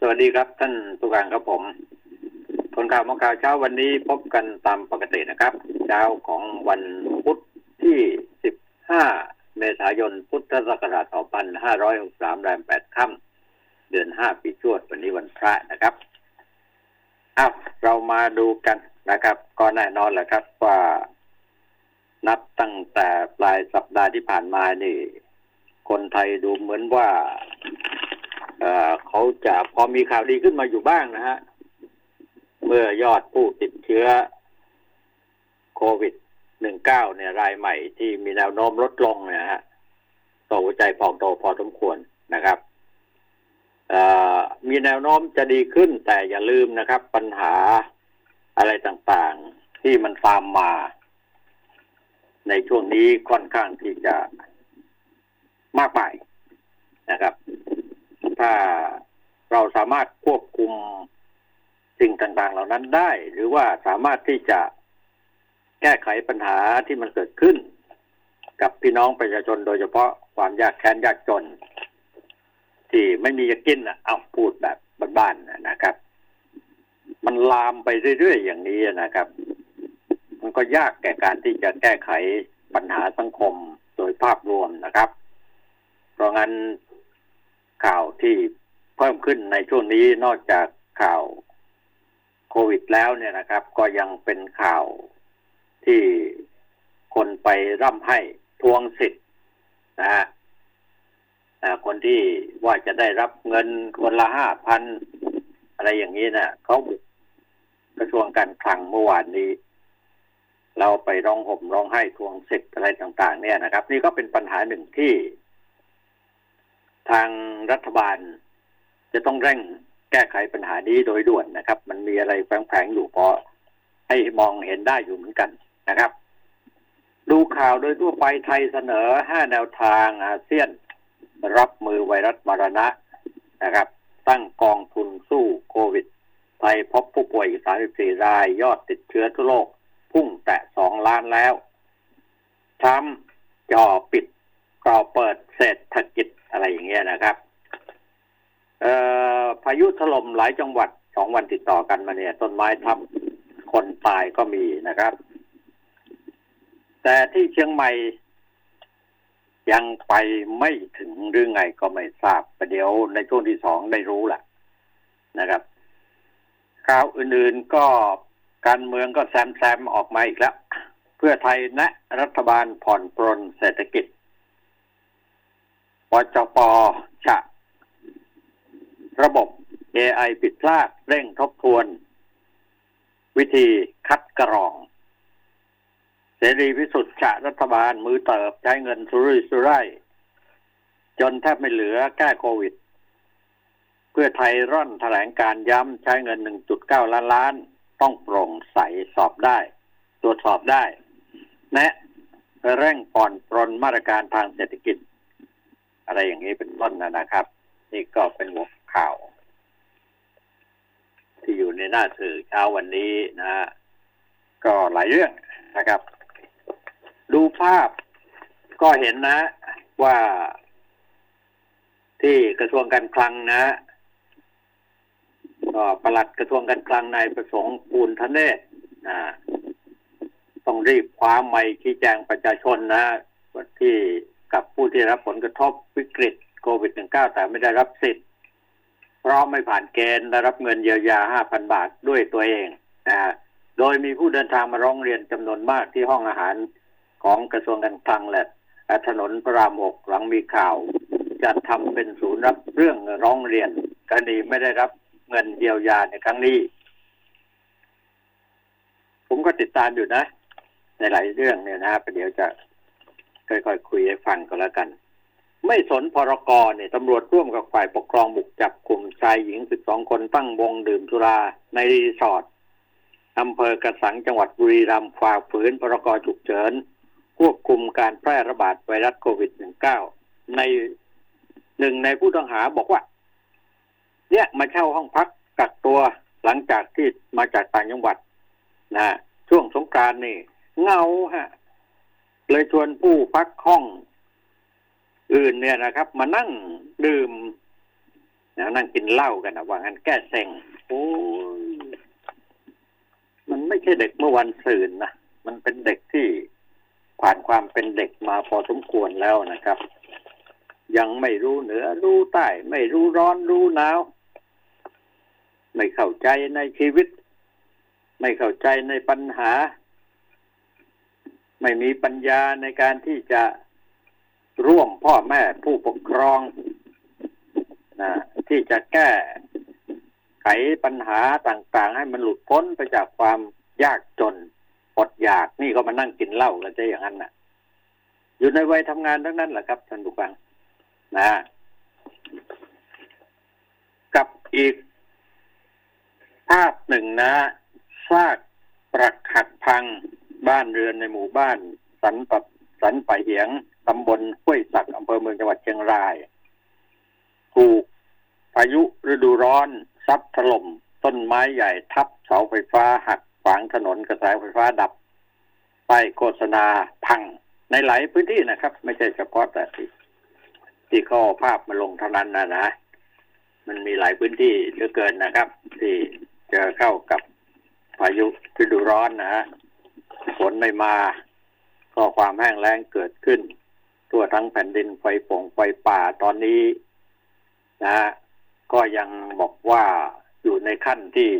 สวัสดีครับท่านผู้การครับผมคนข่าวมองข่าวเช้าวันนี้พบกันตามปกตินะครับ เช้าของวันพุธที่ 15 เมษายน พุทธศักราช 2563แรม8ค่ำเดือน 5 ปีชวด วันนี้วันพระนะครับอ้าวเรามาดูกันนะครับ ก็แน่นอนแหละครับว่านับตั้งแต่ปลายสัปดาห์ที่ผ่านมานี่ คนไทยดูเหมือนว่า เขาจะพอมีข่าวดีขึ้นมาอยู่บ้างนะฮะ เมื่อยอดผู้ติดเชื้อโควิด 19 เนี่ยรายใหม่ที่มีแนวโน้มลดลงนี่ยฮะต่อหัวใจพองโตพอสมควรนะครับมีแนวโน้มจะดีขึ้น แต่อย่าลืมนะครับ ปัญหาอะไรต่างๆ ที่มันตามมา ในช่วงนี้ค่อนข้างที่จะมากมายนะครับ ถ้าเราสามารถควบคุมสิ่งต่างๆ เหล่านั้นได้ หรือว่าสามารถที่จะแก้ไขปัญหาที่มันเกิดขึ้น กับพี่น้องประชาชนโดยเฉพาะความยากแค้นยากจน ที่ไม่มีจะกินอะเอาพูดแบบบ้านๆนะครับ มันลามไปเรื่อยๆอย่างนี้นะครับ มันก็ยากแก่การที่จะแก้ไขปัญหาสังคมโดยภาพรวมนะครับ เพราะงั้น ข่าวที่เพิ่มขึ้นในช่วงนี้นอกจากข่าวโควิดแล้วเนี่ยนะครับ ก็ยังเป็นข่าวที่คนไปร่ำให้ทวงสิทธิ์นะฮะคนที่ว่าจะได้รับเงินคนละห้าพันอะไรอย่างนี้นะ่ะเขาบุกกระทรวงการคลังเมื่อวานนี้ เราไปร้องห่มร้องไห้ทวงสิทธิ์อะไรต่าง ๆ เนี่ยนะครับ นี่ก็เป็นปัญหาหนึ่งที่ ทางรัฐบาล จะต้องเร่งแก้ไขปัญหานี้โดยด่วนนะครับ มันมีอะไรแฝงๆอยู่พอให้มองเห็นได้อยู่เหมือนกันนะครับ ดูข่าวโดยทั่วไปไทยเสนอห้าแนวทางอาเซียน รับมือไวรัสมรณะนะครับ ตั้งกองทุนสู้โควิด ไทยพบผู้ป่วยอีก34 ราย ยอดติดเชื้อทั่วโลก พุ่งแตะ 2 ล้านแล้วทำจ่อปิดกรอเปิดเศรษฐกิจ อะไรอย่างเงี้ยนะครับเอ่อพายุถล่มหลายจังหวัดสองวันติดต่อกันมาเนี่ย ต้นไม้ทับคนตายก็มีนะครับ แต่ที่เชียงใหม่ยังไปไม่ถึงหรือไงก็ไม่ทราบประเดี๋ยวในช่วงที่สองได้รู้แหละนะครับข่าวอื่นๆก็การเมืองก็แซมแซมออกมาอีกแล้ว เพื่อไทยแนะรัฐบาลผ่อนปรนเศรษฐกิจ ปจปฉะ ระบบ AI ผิดพลาดเร่งทบทวน วิธีคัดกรอง เสรีพิสุทธิ์ฉะรัฐบาลมือเติบใช้เงินสุรุ่ยสุร่ายจนแทบไม่เหลือแก้โควิด เพื่อไทยร่อนแถลงการย้ำใช้เงิน 1.9 ล้านล้าน ต้องโปร่งใสสอบได้ ตรวจสอบได้แนะเร่งผ่อนปรนมาตรการทางเศรษฐกิจ อะไรอย่างนี้เป็นต้นนะนะครับ นี่ก็เป็นหัวข่าว ที่อยู่ในหน้าสื่อเช้าวันนี้นะฮะก็หลายเรื่องนะครับ ดูภาพก็เห็นนะว่าที่กระทรวงการคลังนะก็ประหลัดกระทรวงการคลังนายประสงค์ปูนทะเนศนะต้องรีบคว้าไม้ชี้แจงประชาชนนะที่ กับผู้ที่รับผลกระทบวิกฤตโควิด -19 แต่ไม่ได้รับสิทธิ์ เพราะไม่ผ่านเกณฑ์ได้รับเงินเยียวยา 5,000 บาทด้วยตัวเองนะโดยมีผู้เดินทางมาร้องเรียนจำนวนมากที่ห้องอาหารของกระทรวงการคลังและถนนพระรามหกหลังมีข่าว จะทำเป็นศูนย์รับเรื่องร้องเรียนกรณีไม่ได้รับเงินเยียวยาในครั้งนี้ ผมก็ติดตามอยู่นะ ในหลายเรื่องเนี่ยนะประเดี๋ยวจะ ค่อยๆคุยให้ฟังก็แล้วกัน ไม่สนพรกรเนี่ยตำรวจร่วมกับฝ่ายปกครองบุกจับกลุ่มชายหญิง12คนตั้งวงดื่มสุราในรีสอร์ทอำเภอกระสังจังหวัดบุรีรัมย์ฝ่าฝืนพรกฉุกเฉินควบคุมการแพร่ระบาดไวรัสโควิด -19 ในหนึ่งในผู้ต้องหาบอกว่า เนี่ยมาเช่าห้องพักกักตัวหลังจากที่มาจากต่างจังหวัดนะช่วงสงกรานต์นี่ เงาฮะ เลยชวนผู้พักห้อง อื่นเนี่ยนะครับ มานั่งดื่มนะนั่งกินเหล้ากันนะว่างั้นแก้เซ็งโอ้ยมันไม่ใช่เด็กเมื่อวันสื่นนะมันเป็นเด็กที่ผ่านความเป็นเด็กมาพอสมควรแล้วนะครับ ยังไม่รู้เหนือรู้ใต้ ไม่รู้ร้อนรู้หนาวไม่เข้าใจในชีวิต ไม่เข้าใจในปัญหา ไม่มีปัญญาในการที่จะร่วมพ่อแม่ผู้ปกครองนะที่จะแก้ไขปัญหาต่างๆ ให้มันหลุดพ้นไปจากความยากจนอดอยากนี่ก็มานั่งกินเหล้ากันจะอย่างนั้นน่ะ อยู่ในวัยทำงานทั้งนั้นแหละครับท่านผู้ฟังนะกับอีกภาพหนึ่งนะซากปรักหักพัง บ้านเรือนในหมู่บ้าน สันปับสันป่าเหียงตำบลห้วยสักอำเภอเมืองจังหวัดเชียงราย ถูกพายุฤดูร้อนซัดถล่มต้นไม้ใหญ่ทับเสาไฟฟ้าหักขวางถนนกระแสไฟฟ้าดับป้ายโฆษณาพังในหลายพื้นที่นะครับ ไม่ใช่เฉพาะแต่ที่ที่ขาเอภาพมาลงเท่านั้นนะนะ มันมีหลายพื้นที่เหลือเกินนะครับ ที่จอเข้ากับพายุฤดูร้อนนะฮะ ฝนไม่มา ก็ความแห้งแล้งเกิดขึ้น ทั่วทั้งแผ่นดินไฟป่งไฟป่าตอนนี้นะ ก็ยังบอกว่าอยู่ในขั้นที่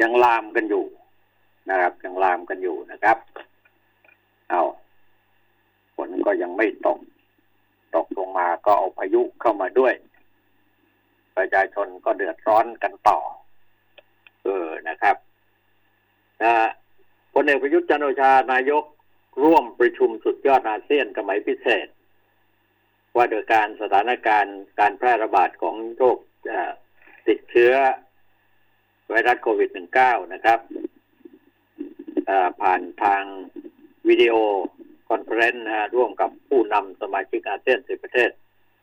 ยังลามกันอยู่นะครับ ยังลามกันอยู่นะครับ เอาฝนก็ยังไม่ตกตกลงมาก็เอาพายุเข้ามาด้วย ประชาชนก็เดือดร้อนกันต่อ เออนะครับ นะ พลเอกประยุทธ์จันโอชานายกร่วมประชุมสุดยอดอาเซียนสมัยพิเศษ ว่าโดยการสถานการณ์การแพร่ระบาดของโรคติดเชื้อไวรัสโควิด -19 นะครับผ่านทางวิดีโอคอนเฟอเรนซ์นะร่วมกับผู้นำสมาชิกอาเซียนสิบประเทศ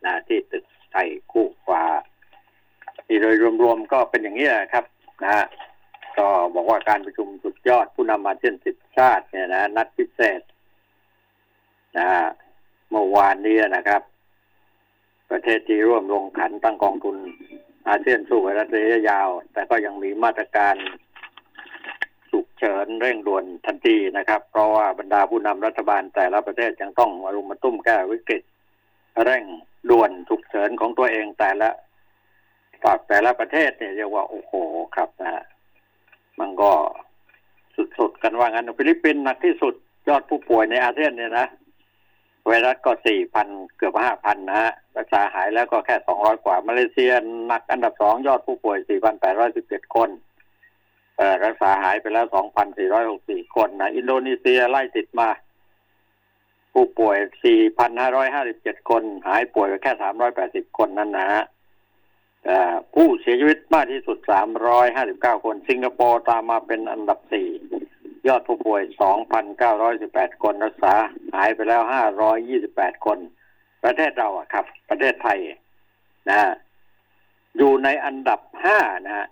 นะที่ตึกไทยคู่ฟ้าที่โดยรวมๆก็เป็นอย่างนี้แหละครับนะฮะ ก็บอกว่าการประชุมสุดยอดผู้นำอาเซียนสิบชาติเนี่ยนะนัดพิเศษนะเมื่อวานนี้นะครับ ประเทศที่ร่วมลงขันตั้งกองทุนอาเซียนสู้ไวรัสระยะยาว แต่ก็ยังมีมาตรการฉุกเฉินเร่งด่วนทันทีนะครับ เพราะว่าบรรดาผู้นำรัฐบาลแต่ละประเทศยังต้องมารุมมาตุ้มแก้วิกฤต เร่งด่วนฉุกเฉินของตัวเองแต่ละฝากแต่ละประเทศเนี่ยเรียกว่าโอ้โหครับนะฮะ มันก็สุดๆกันว่างั้นฟิลิปปินส์หนักที่สุดยอดผู้ป่วยในอาเซียนเนี่ยนะ ไวรัสก็สี่พันเกือบห้าพันนะฮะรักษาหายแล้วก็แค่สองร้อยกว่า มาเลเซียหนักอันดับสองยอดผู้ป่วยสี่พันแปดร้อยสิบเจ็ดคนเออรักษาหายไปแล้วสองพันสี่ร้อยหกสี่คนนะอินโดนีเซียไล่ติดมา ผู้ป่วยสี่พันห้าร้อยห้าสิบเจ็ดคน หายป่วยไปแค่สามร้อยแปดสิบคนนั่นนะฮะ ผู้เสียชีวิตมากที่สุด 359 คน สิงคโปร์ตามมาเป็นอันดับ 4 ยอดผู้ป่วย 2,918 คนรักษาหายไปแล้ว 528 คน ประเทศเราอะครับ ประเทศไทยนะ อยู่ในอันดับ 5 นะฮะ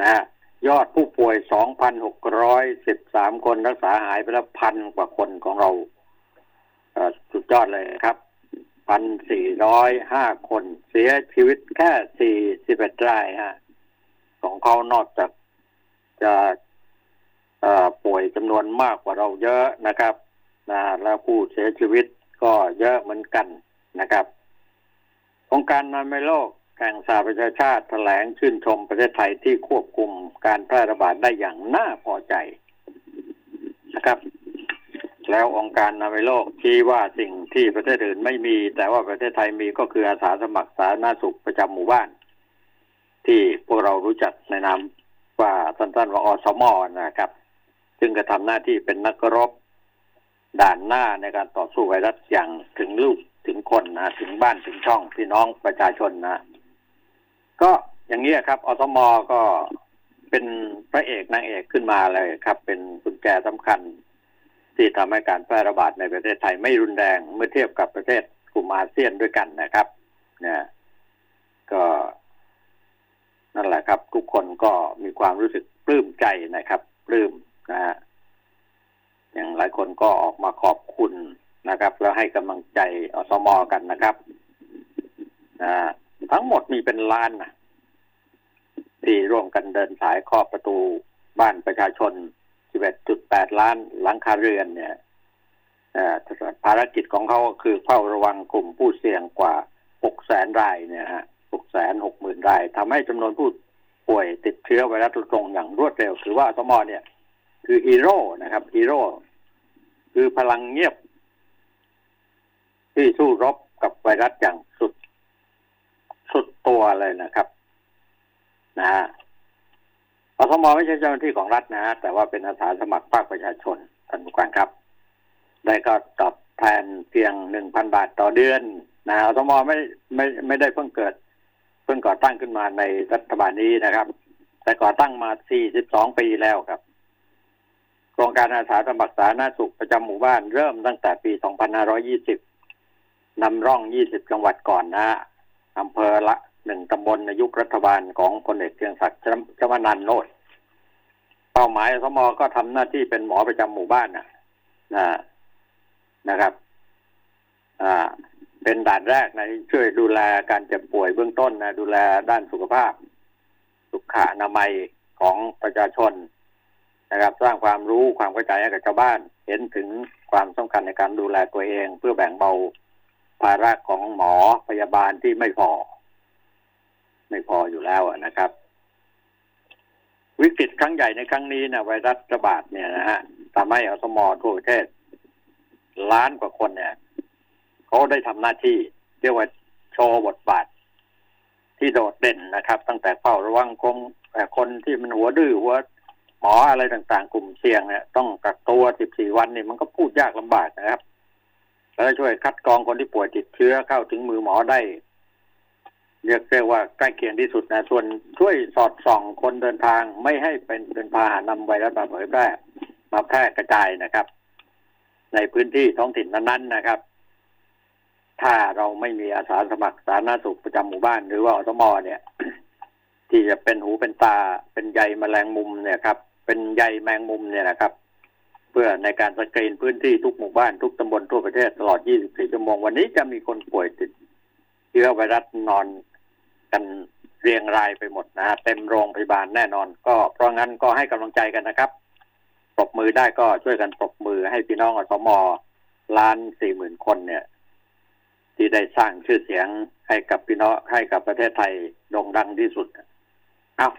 นะยอดผู้ป่วย 2,613 คนรักษาหายไปแล้วพันกว่าคนของเราสุดยอดเลยครับ พันสี่ร้อยห้าคนเสียชีวิตแค่สี่สิบเอ็ดรายฮะ ของเขานอกจากจะป่วยจำนวนมากกว่าเราเยอะนะครับนะแล้วผู้เสียชีวิตก็เยอะเหมือนกันนะครับองค์การนามัยโลกแห่งสหประชาชาติแถลงชื่นชมประเทศไทยที่ควบคุมการแพร่ระบาดได้อย่างน่าพอใจนะครับ แล้วองค์การนามัยโลกชี้ว่าสิ่งที่ประเทศอื่นไม่มี แต่ว่าประเทศไทยมีก็คืออาสาสมัครสาธารณสุขประจำหมู่บ้าน ที่พวกเรารู้จักในนามว่าสั้นๆว่าอสมอนะครับ ซึ่งกระทำหน้าที่เป็นนักรบด่านหน้าในการต่อสู้ไวรัสอย่างถึงลูกถึงคนนะถึงบ้านถึงช่องพี่น้องประชาชนนะ ก็อย่างนี้ครับอสมอก็เป็นพระเอกนางเอกขึ้นมาเลยครับ เป็นกุญแจสำคัญ ที่ทำให้การแพร่ระบาดในประเทศไทยไม่รุนแรงเมื่อเทียบกับประเทศกลุ่มอาเซียนด้วยกันนะครับเนี่ยก็นั่นแหละครับ ทุกคนก็มีความรู้สึกปลื้มใจนะครับปลื้มนะฮะอย่างหลายคนก็ออกมาขอบคุณนะครับ แล้วให้กำลังใจอสมอกันนะครับนะทั้งหมดมีเป็นล้านนะที่ร่วมกันเดินสายครอบประตูบ้านประชาชน 11.8 ล้านหลังคาเรือนเนี่ยภารกิจของเขาคือเฝ้าระวังกลุ่มผู้เสี่ยงกว่า 6 แสนรายเนี่ยฮะ 6 แสน 6 หมื่นรายทำให้จำนวนผู้ป่วยติดเชื้อไวรัสลดลงอย่างรวดเร็วคือว่าสมอเนี่ย คือฮีโร่นะครับฮีโร่คือพลังเงียบ ที่สู้รบกับไวรัสอย่างสุด สุดตัวเลยนะครับ นะฮะ สมไม่ใช่เจ้าหน้าที่ของรัฐนะฮะแต่ว่าเป็นอาสาสมัครภาคประชาชนท่านผู้การครับ ได้ก็ตอบแทนเพียงหนึ่งพันบาทต่อเดือนนะอสมไม่ไม่ไม่ได้เพิ่งเกิด เพิ่งก่อตั้งขึ้นมาในรัฐบาลนี้นะครับ แต่ก่อตั้งมาสี่สิบสองปีแล้วครับ โครงการอาสาสมัครสาธารณสุขประจำหมู่บ้านเริ่มตั้งแต่ปี 2520 นำร่อง 20 จังหวัดก่อนนะอำเภอละหนึ่งตำบลในยุครัฐบาลของพลเอกเชียงศักดิ์ชวนันโนด เป้าหมายสมอก็ทำหน้าที่เป็นหมอประจำหมู่บ้านนะนะนะครับ อ่า เป็นด่านแรกนะช่วยดูแลการเจ็บป่วยเบื้องต้นนะดูแลด้านสุขภาพ สุขอนามัยของประชาชนนะครับ สร้างความรู้ความเข้าใจให้กับชาวบ้าน เห็นถึงความสำคัญในการดูแลตัวเอง เพื่อแบ่งเบาภาระของหมอพยาบาลที่ไม่พอ ไม่พออยู่แล้วนะครับ วิกฤตครั้งใหญ่ในครั้งนี้นะไวรัสระบาดเนี่ยนะฮะทำให้อสมอทั่วประเทศล้านกว่าคนเนี่ยเขาได้ทำหน้าที่เรียกว่าโชว์บทบาท ที่โดดเด่นนะครับ ตั้งแต่เฝ้าระวังคงคนที่มันหัวดื้อหัวหมออะไรต่างๆ กลุ่มเสี่ยงเนี่ยต้องกักตัว 14 วันนี่มันก็พูดยากลำบากนะครับ แล้วช่วยคัดกรองคนที่ป่วยติดเชื้อเข้าถึงมือหมอได้ เรียกได้ว่าใกล้เคียงที่สุดนะ ส่วนช่วยสอดส่องคนเดินทางไม่ให้เป็นเป็นพาหะนำไวรัสมาเผยแพร่มาแพร่กระจายนะครับ ในพื้นที่ท้องถิ่นนั้นๆนะครับ ถ้าเราไม่มีอาสาสมัครสาธารณสุขประจำหมู่บ้าน หรือว่าอสมอเนี่ย ที่จะเป็นหูเป็นตาเป็นใยแมลงมุมเนี่ยครับ เป็นใยแมงมุมเนี่ยนะครับ เพื่อในการสกรีนพื้นที่ทุกหมู่บ้านทุกตำบลทั่วประเทศตลอด 24 ชั่วโมงวันนี้จะมีคนป่วยติดเชื้อไวรัสนอน กันเรียงรายไปหมดนะเต็มโรงพยาบาลแน่นอน ก็เพราะงั้นก็ให้กำลังใจกันนะครับปรบมือได้ก็ช่วยกันปรบมือให้พี่น้องอสมล้านสี่หมื่นคนเนี่ย ที่ได้สร้างชื่อเสียงให้กับพี่น้องให้กับประเทศไทยโด่งดังที่สุดเอา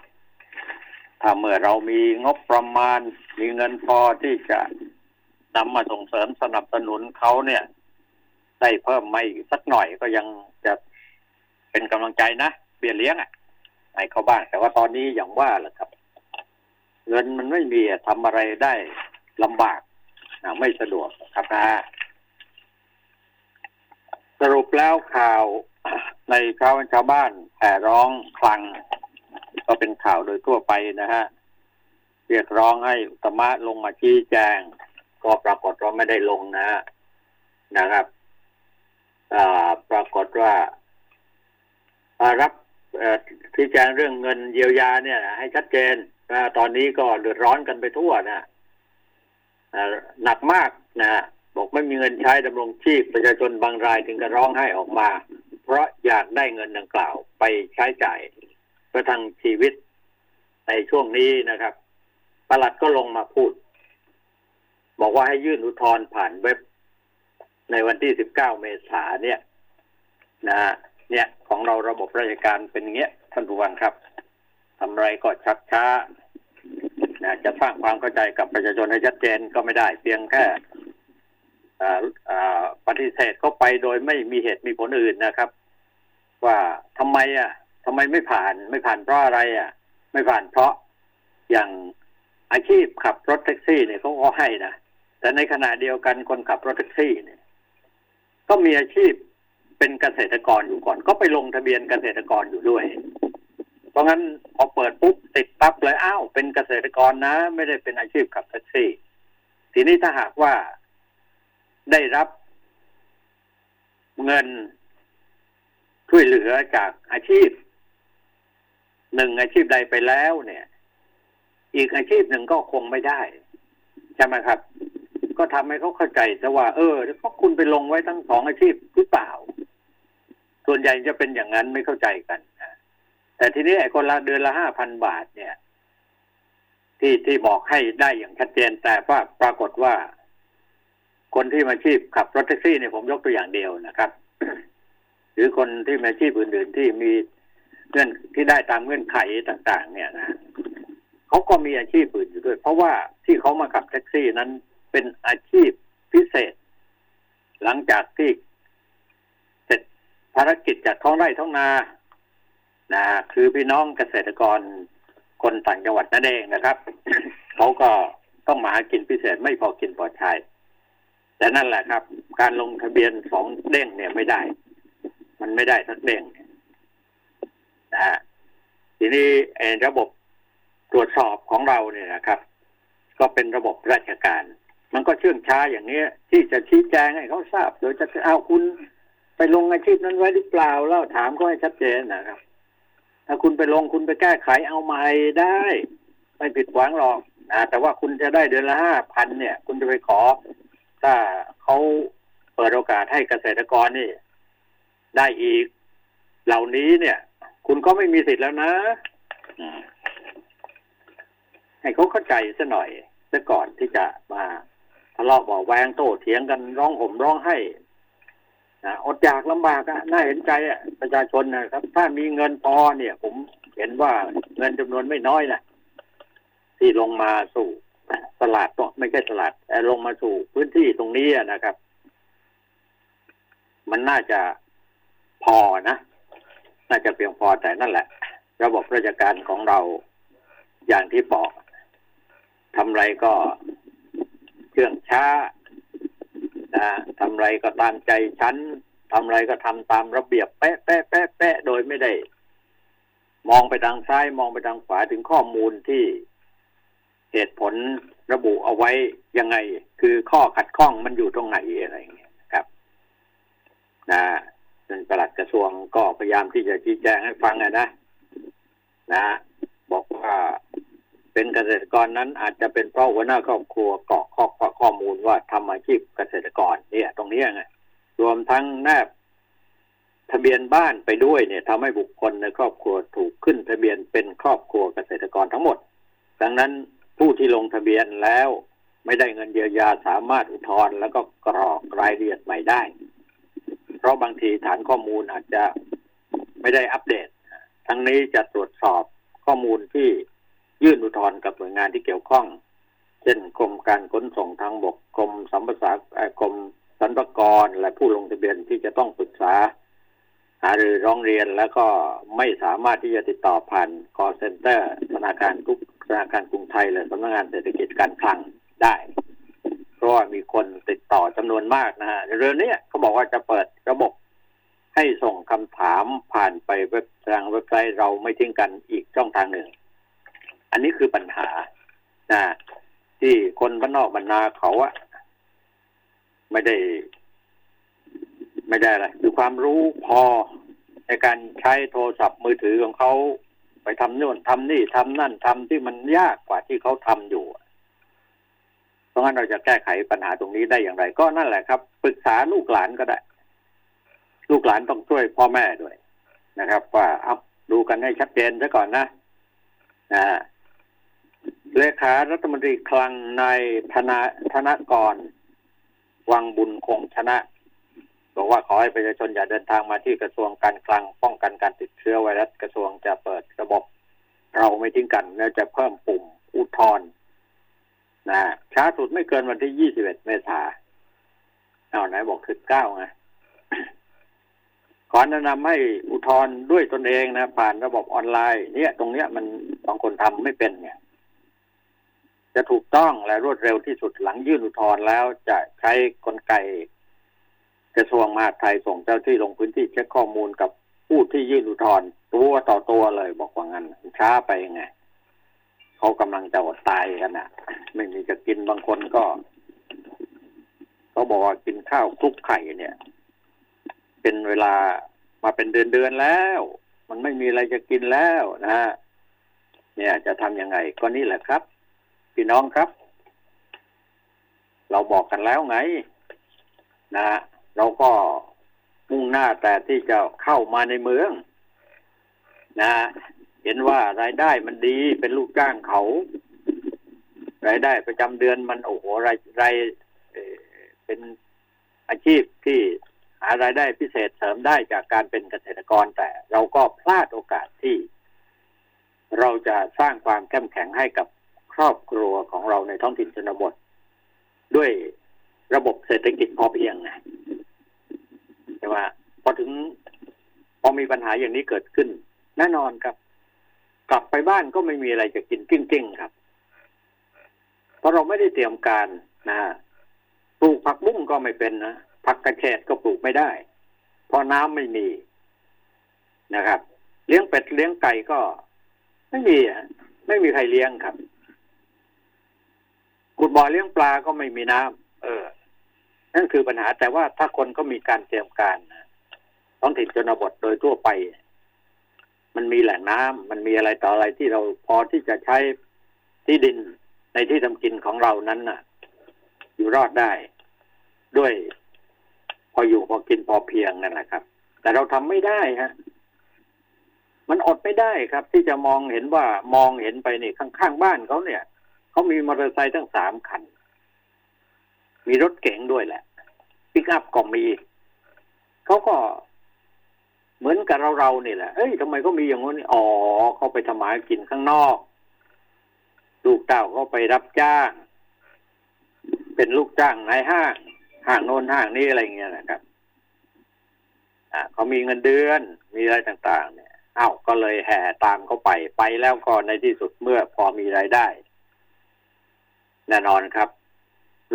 ถ้าเมื่อเรามีงบประมาณ มีเงินพอที่จะนำมาส่งเสริมสนับสนุนเขาเนี่ย ได้เพิ่มไม่สักหน่อยก็ยังจะเป็นกำลังใจนะ บี้ยเลี้ยงอะให้เขาบ้าง แต่ว่าตอนนี้อย่างว่าแหละครับ เงินมันไม่มีทำอะไรได้ลำบากไม่สะดวกครับนะสรุปแล้วข่าวในชาวชาวบ้านแผ่ร้องคลัง ก็เป็นข่าวโดยทั่วไปนะฮะเรียกร้องให้อุตมะลงมาชี้แจง ก็ปรากฏว่าไม่ได้ลงนะนะครับปรากฏว่ารับ ชี้แจงเรื่องเงินเยียวยาเนี่ย ให้ชัดเจนตอนนี้ก็เดือดร้อนกันไปทั่วนะหนักมากนะบอกไม่มีเงินใช้ดำรงชีพประชาชนบางรายถึงกับร้องไห้ออกมา เพราะอยากได้เงินดังกล่าวไปใช้จ่ายประทังชีวิตในช่วงนี้นะครับประหลัดก็ลงมาพูด บอกว่าให้ยื่นอุทธรณ์ผ่านเว็บ ในวันที่ 19 เมษาเนี่ย นะ เนี่ยของเราระบบราชการเป็นเงี้ยท่านผู้ฟังครับทำไรก็ชักช้านะจะสร้างความเข้าใจกับประชาชนให้ชัดเจนก็ไม่ได้ เพียงแค่ปฏิเสธเข้าไปโดยไม่มีเหตุมีผลอื่นนะครับ ว่าทำไมอะทำไมไม่ผ่าน ไม่ผ่านเพราะอะไรอะ ไม่ผ่านเพราะอย่างอาชีพขับรถแท็กซี่เนี่ยเขาก็ให้นะแต่ในขณะเดียวกันคนขับรถแท็กซี่เนี่ย ก็มีอาชีพ เป็นเกษตรกรอยู่ก่อน ก็ไปลงทะเบียนเกษตรกรอยู่ด้วย เพราะงั้นพอเปิดปุ๊บติดปั๊บเลยอ้าวเป็นเกษตรกรนะ ไม่ได้เป็นอาชีพขับแท็กซี่ ทีนี้ถ้าหากว่าได้รับเงินช่วยเหลือจากอาชีพหนึ่งอาชีพใดไปแล้วเนี่ย อีกอาชีพหนึ่งก็คงไม่ได้ใช่ไหมครับ ก็ทำให้เขาเข้าใจซะว่า เออเพราะคุณไปลงไว้ทั้งสองอาชีพหรือเปล่า ส่วนใหญ่จะเป็นอย่างนั้นไม่เข้าใจกันแต่ทีนี้ไอ้คนละเดือนละห้าพันบาทเนี่ย ที่ที่บอกให้ได้อย่างชัดเจนแต่ว่าปรากฏว่า คนที่มาชีพขับรถแท็กซี่เนี่ยผมยกตัวอย่างเดียวนะครับ หรือคนที่มาชีพอื่นๆที่มีเงื่อนที่ได้ตามเงื่อนไขต่าง ๆ เนี่ยนะเขาก็มีอาชีพอื่นอยู่ด้วย เพราะว่าที่เขามาขับแท็กซี่นั้นเป็นอาชีพพิเศษ หลังจากที่เภารกิจจากท้องไร่ท้องนานะคือพี่น้องเกษตรกรคนต่างจังหวัดนั่นเองนะครับเขาก็ต้องมาหากินพิเศษไม่พอกินพอใช้แต่นั่นแหละครับ การลงทะเบียนสองเด้งเนี่ยไม่ได้ มันไม่ได้สักเด้งนะฮะทีนี้ระบบตรวจสอบของเราเนี่ยนะครับ ก็เป็นระบบราชการ มันก็เชื่องช้าอย่างเนี้ย ที่จะชี้แจงให้เขาทราบ โดยจะเอาคุณ ไปลงอาชีพนั้นไว้หรือเปล่าแล้วถามก็ให้ชัดเจนนะครับ ถ้าคุณไปลงคุณไปแก้ไขเอาใหม่ได้ ไม่ผิดหวังหรอกนะแต่ว่าคุณจะได้เดือนละห้าพันเนี่ย คุณจะไปขอ ถ้าเขาเปิดโอกาสให้เกษตรกรนี่ ได้อีก เหล่านี้เนี่ย คุณก็ไม่มีสิทธิ์แล้วนะให้เขาเข้าใจซะหน่อยซะก่อนที่จะมาทะเลาะบอกแวงโต้เถียงกันร้องห่มร้องไห้ อดอยากลำบากอะน่าเห็นใจอะประชาชนนะครับ ถ้ามีเงินพอเนี่ย ผมเห็นว่าเงินจำนวนไม่น้อยนะที่ลงมาสู่ตลาดไม่ใช่ตลาดแต่ลงมาสู่พื้นที่ตรงนี้นะครับ มันน่าจะพอนะน่าจะเพียงพอแต่นั่นแหละ ระบบราชการของเราอย่างที่บอกทำไรก็เครื่องช้า นะทำไรก็ตามใจฉันทำไรก็ทำตามระเบียบแปะแปะแปะแปะโดยไม่ได้ มองไปทางซ้ายมองไปทางขวาถึงข้อมูลที่เหตุผลระบุเอาไว้ยังไง คือข้อขัดข้องมันอยู่ตรงไหนอะไรอย่างเงี้ยครับนะนั่นประหลัดกระทรวงก็พยายามที่จะชี้แจงให้ฟังนะนะบอกว่า เป็นเกษตรกรนั้นอาจจะเป็นเพราะหัวหน้าครอบครัวกรอกข้อข้อมูลว่าทำอาชีพเกษตรกรเนี่ย ตรงนี้ไงรวมทั้งแนบทะเบียนบ้านไปด้วยเนี่ยทำให้บุคคลในครอบครัวถูกขึ้นทะเบียนเป็นครอบครัวเกษตรกรทั้งหมด ดังนั้นผู้ที่ลงทะเบียนแล้วไม่ได้เงินเยียวยาสามารถอุทธรณ์แล้วก็กรอกรายละเอียดใหม่ได้ เพราะบางทีฐานข้อมูลอาจจะไม่ได้อัปเดต ทั้งนี้จะตรวจสอบข้อมูลที่ ยื่นอุทธรณ์กับหน่วยงานที่เกี่ยวข้อง เช่นกรมการขนส่งทางบกกรมสัมปทานกรมสรรพากรและผู้ลงทะเบียนที่จะต้องปรึกษา หารือร้องเรียนแล้วก็ไม่สามารถที่จะติดต่อผ่านคอเซ็นเตอร์ธนาคารทุกธนาคารกรุงไทยและสำนักงานเศรษฐกิจการคลังได้ เพราะว่ามีคนติดต่อจำนวนมากนะฮะเรื่องนี้เขาบอกว่าจะเปิดระบบให้ส่งคำถามผ่านไปเว็บทางเว็บไซต์เราไม่ทิ้งกันอีกช่องทางหนึ่ง อันนี้คือปัญหานะที่คนบ้านนอกบรรณาเขาอะไม่ได้ ไม่ได้อะไรคือความรู้พอในการใช้โทรศัพท์มือถือของเขาไปทำนู่นทำนี่ทำนั่นทำที่มันยากกว่าที่เขาทำอยู่ เพราะงั้นเราจะแก้ไขปัญหาตรงนี้ได้อย่างไร ก็นั่นแหละครับปรึกษาลูกหลานก็ได้ ลูกหลานต้องช่วยพ่อแม่ด้วยนะครับ ว่าเอาดูกันให้ชัดเจนซะก่อนนะนะ เลขารัฐมนตรีคลังนายธนาธนกร วังบุญคงชนะ บอกว่าขอให้ประชาชนอย่าเดินทางมาที่กระทรวงการคลังป้องกันการติดเชื้อไวรัสกระทรวงจะเปิดระบบเราไม่ทิ้งกันแล้วจะเพิ่มปุ่มอุทธรณ์นะช้าสุดไม่เกินวันที่21เมษาเอาไหนบอกคือเก้าไงขอแนะนำให้อุทธรณ์ด้วยตนเองนะ ผ่านระบบออนไลน์ เนี่ย ตรงเนี้ยมันบางคนทำไม่เป็นเนี่ย จะถูกต้องและรวดเร็วที่สุดหลังยื่นอุทธรณ์แล้วจะใช้กลไกกระทรวงมหาดไทยส่งเจ้าที่ลงพื้นที่เช็คข้อมูลกับผู้ที่ยื่นอุทธรณ์ตัวต่อตัวเลยบอกว่างั้นช้าไปไงเขากำลังจะอดตายกันนะไม่มีจะกินบางคนก็เขาบอกว่ากินข้าวคลุกไข่เนี่ย เป็นเวลามาเป็นเดือนเดือนแล้ว มันไม่มีอะไรจะกินแล้วนะฮะเนี่ยจะทำยังไงก็นี่แหละครับ พี่น้องครับ เราบอกกันแล้วไง นะ เราก็มุ่งหน้าแต่ที่จะเข้ามาในเมือง นะ เห็นว่ารายได้มันดีเป็นลูกจ้างเขา รายได้ประจำเดือนมันโอ้โหรายรายเป็นอาชีพที่หารายได้พิเศษเสริมได้จากการเป็นเกษตรกรแต่เราก็พลาดโอกาสที่ เราจะสร้างความเข้มแข็งให้กับ ครอบครัวของเราในท้องถิ่นชนบท ด้วยระบบเศรษฐกิจพอเพียงไงใช่ไหมพอถึงพอมีปัญหาอย่างนี้เกิดขึ้น แน่นอนครับ กลับไปบ้านก็ไม่มีอะไรจะกินจริงๆครับ เพราะเราไม่ได้เตรียมการนะปลูกผักบุ้งก็ไม่เป็นนะผักกระเฉดก็ปลูกไม่ได้ เพราะน้ำไม่มีนะครับ เลี้ยงเป็ดเลี้ยงไก่ก็ ไม่มีอะไม่มีใครเลี้ยงครับ ขุดบ่อเลี้ยงปลาก็ไม่มีน้ำเออ นั่นคือปัญหาแต่ว่าถ้าคนก็มีการเตรียมการท้องถิ่นชนบทโดยทั่วไป มันมีแหล่งน้ำมันมีอะไรต่ออะไรที่เราพอที่จะใช้ที่ดินในที่ทำกินของเรานั้นน่ะ อยู่รอดได้ด้วย พออยู่พอกินพอเพียงนั่นแหละครับ แต่เราทำไม่ได้ฮะมันอดไม่ได้ครับ ที่จะมองเห็นว่ามองเห็นไปนี่ข้างๆบ้านเขาเนี่ย เขามีมอเตอร์ไซค์ทั้งสามคัน มีรถเก๋งด้วยแหละปิกอัพก็มีเขาก็เหมือนกับเราเราเนี่แหละ เอ้ยทำไมก็มีอย่างงี้ อ๋อเขาไปทำหมากินข้างนอก ลูกเต้าเขาไปรับจ้าง เป็นลูกจ้างในห้าง ห้างโน้นห้างนี้อะไรเงี้ยนะครับ อ่าเขามีเงินเดือน มีอะไรต่าง ๆ เนี่ย เอ้าก็เลยแห่ตามเขาไป ไปแล้วก็ในที่สุดเมื่อพอมีรายได้ แน่นอนครับ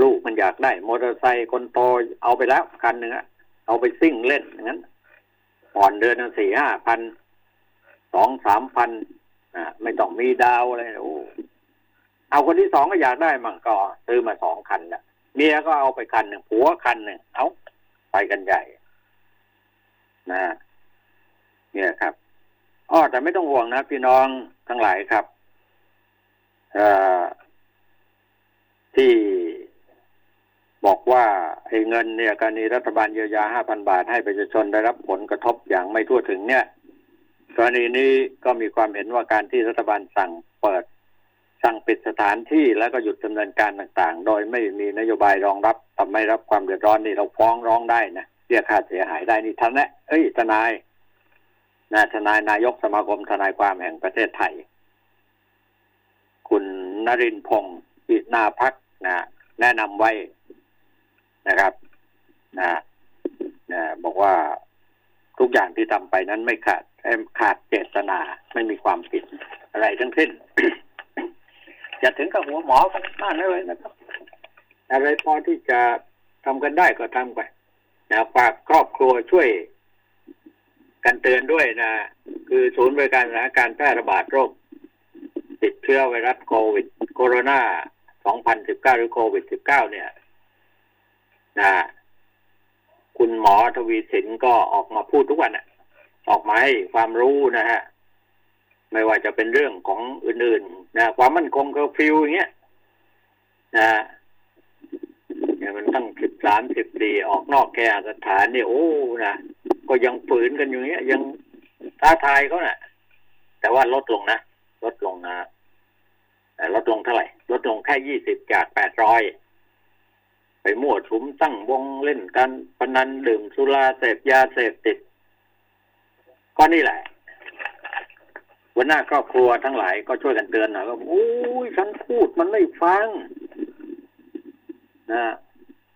ลูกมันอยากได้มอเตอร์ไซค์คนโตเอาไปแล้วคันหนึ่งอะเอาไปซิ่งเล่นอย่างนั้นผ่อนเดือนสี่ห้าพันสองสามพันอ่าไม่ต้องมีดาวอะไรโอ้เอาคนที่สองก็อยากได้มั่งก็ซื้อมาสองคันละเมียก็เอาไปคันหนึ่งผัวคันหนึ่งเอาไปกันใหญ่นะเนี่ยครับอ้อแต่ไม่ต้องห่วงนะพี่น้องทั้งหลายครับ เอ่อ ที่บอกว่าไอ้เงินเนี่ยการนี้รัฐบาลเยียวยาห้าพันบาทให้ประชาชนได้รับผลกระทบอย่างไม่ทั่วถึงเนี่ย กรณีนี้ก็มีความเห็นว่าการที่รัฐบาลสั่งเปิด สั่งปิดสถานที่แล้วก็หยุดดำเนินการต่าง ๆ โดยไม่มีนโยบายรองรับทำให้รับความเดือดร้อนนี่เราฟ้องร้องได้นะเรียกค่าเสียหายได้นี่ท่านนะเอ้ยทนายนะทนายนายกสมาคมทนายความแห่งประเทศไทย คุณนรินพงศ์ อินาพักนะแนะนำไว้นะครับนะนะบอกว่าทุกอย่างที่ทำไปนั้นไม่ขาดขาดเจตนาไม่มีความผิดอะไรทั้งสิ้นอย่าถึงกับหัวหมอกันมากเลยนะครับ อะไรพอที่จะทำกันได้ก็ทำไปนะฝากครอบครัวช่วยกันเตือนด้วยนะ คือศูนย์บริการสถานการแพร่ระบาดโรคติดเชื้อไวรัสโควิด โคโรนา 2019 หรือโควิด 19 เนี่ยนะคุณหมอทวีสินก็ออกมาพูดทุกวันอะออกมาให้ความรู้นะฮะ ไม่ว่าจะเป็นเรื่องของอื่นๆนะความมั่นคงเคอร์ฟิวอย่างเงี้ยนะเนี่ยมันตั้งสิบสามสิบสี่ออกนอกเคหสถานเนี่ยโอ้นะก็ยังฝืนกันอยู่เงี้ยยังท้าทายเขานะ่ะ แต่ว่าลดลงนะ ลดลงนะ ลดลงเท่าไหร่ ลดลงแค่ยี่สิบจากแปดร้อยไปมั่วสุมตั้งวงเล่นกันพนันดื่มสุราเสพยาเสพติด ก็นี่แหละหัวหน้าครอบครัวทั้งหลายก็ช่วยกันเตือนหน่อยว่าโอ้ยฉันพูดมันไม่ฟังนะ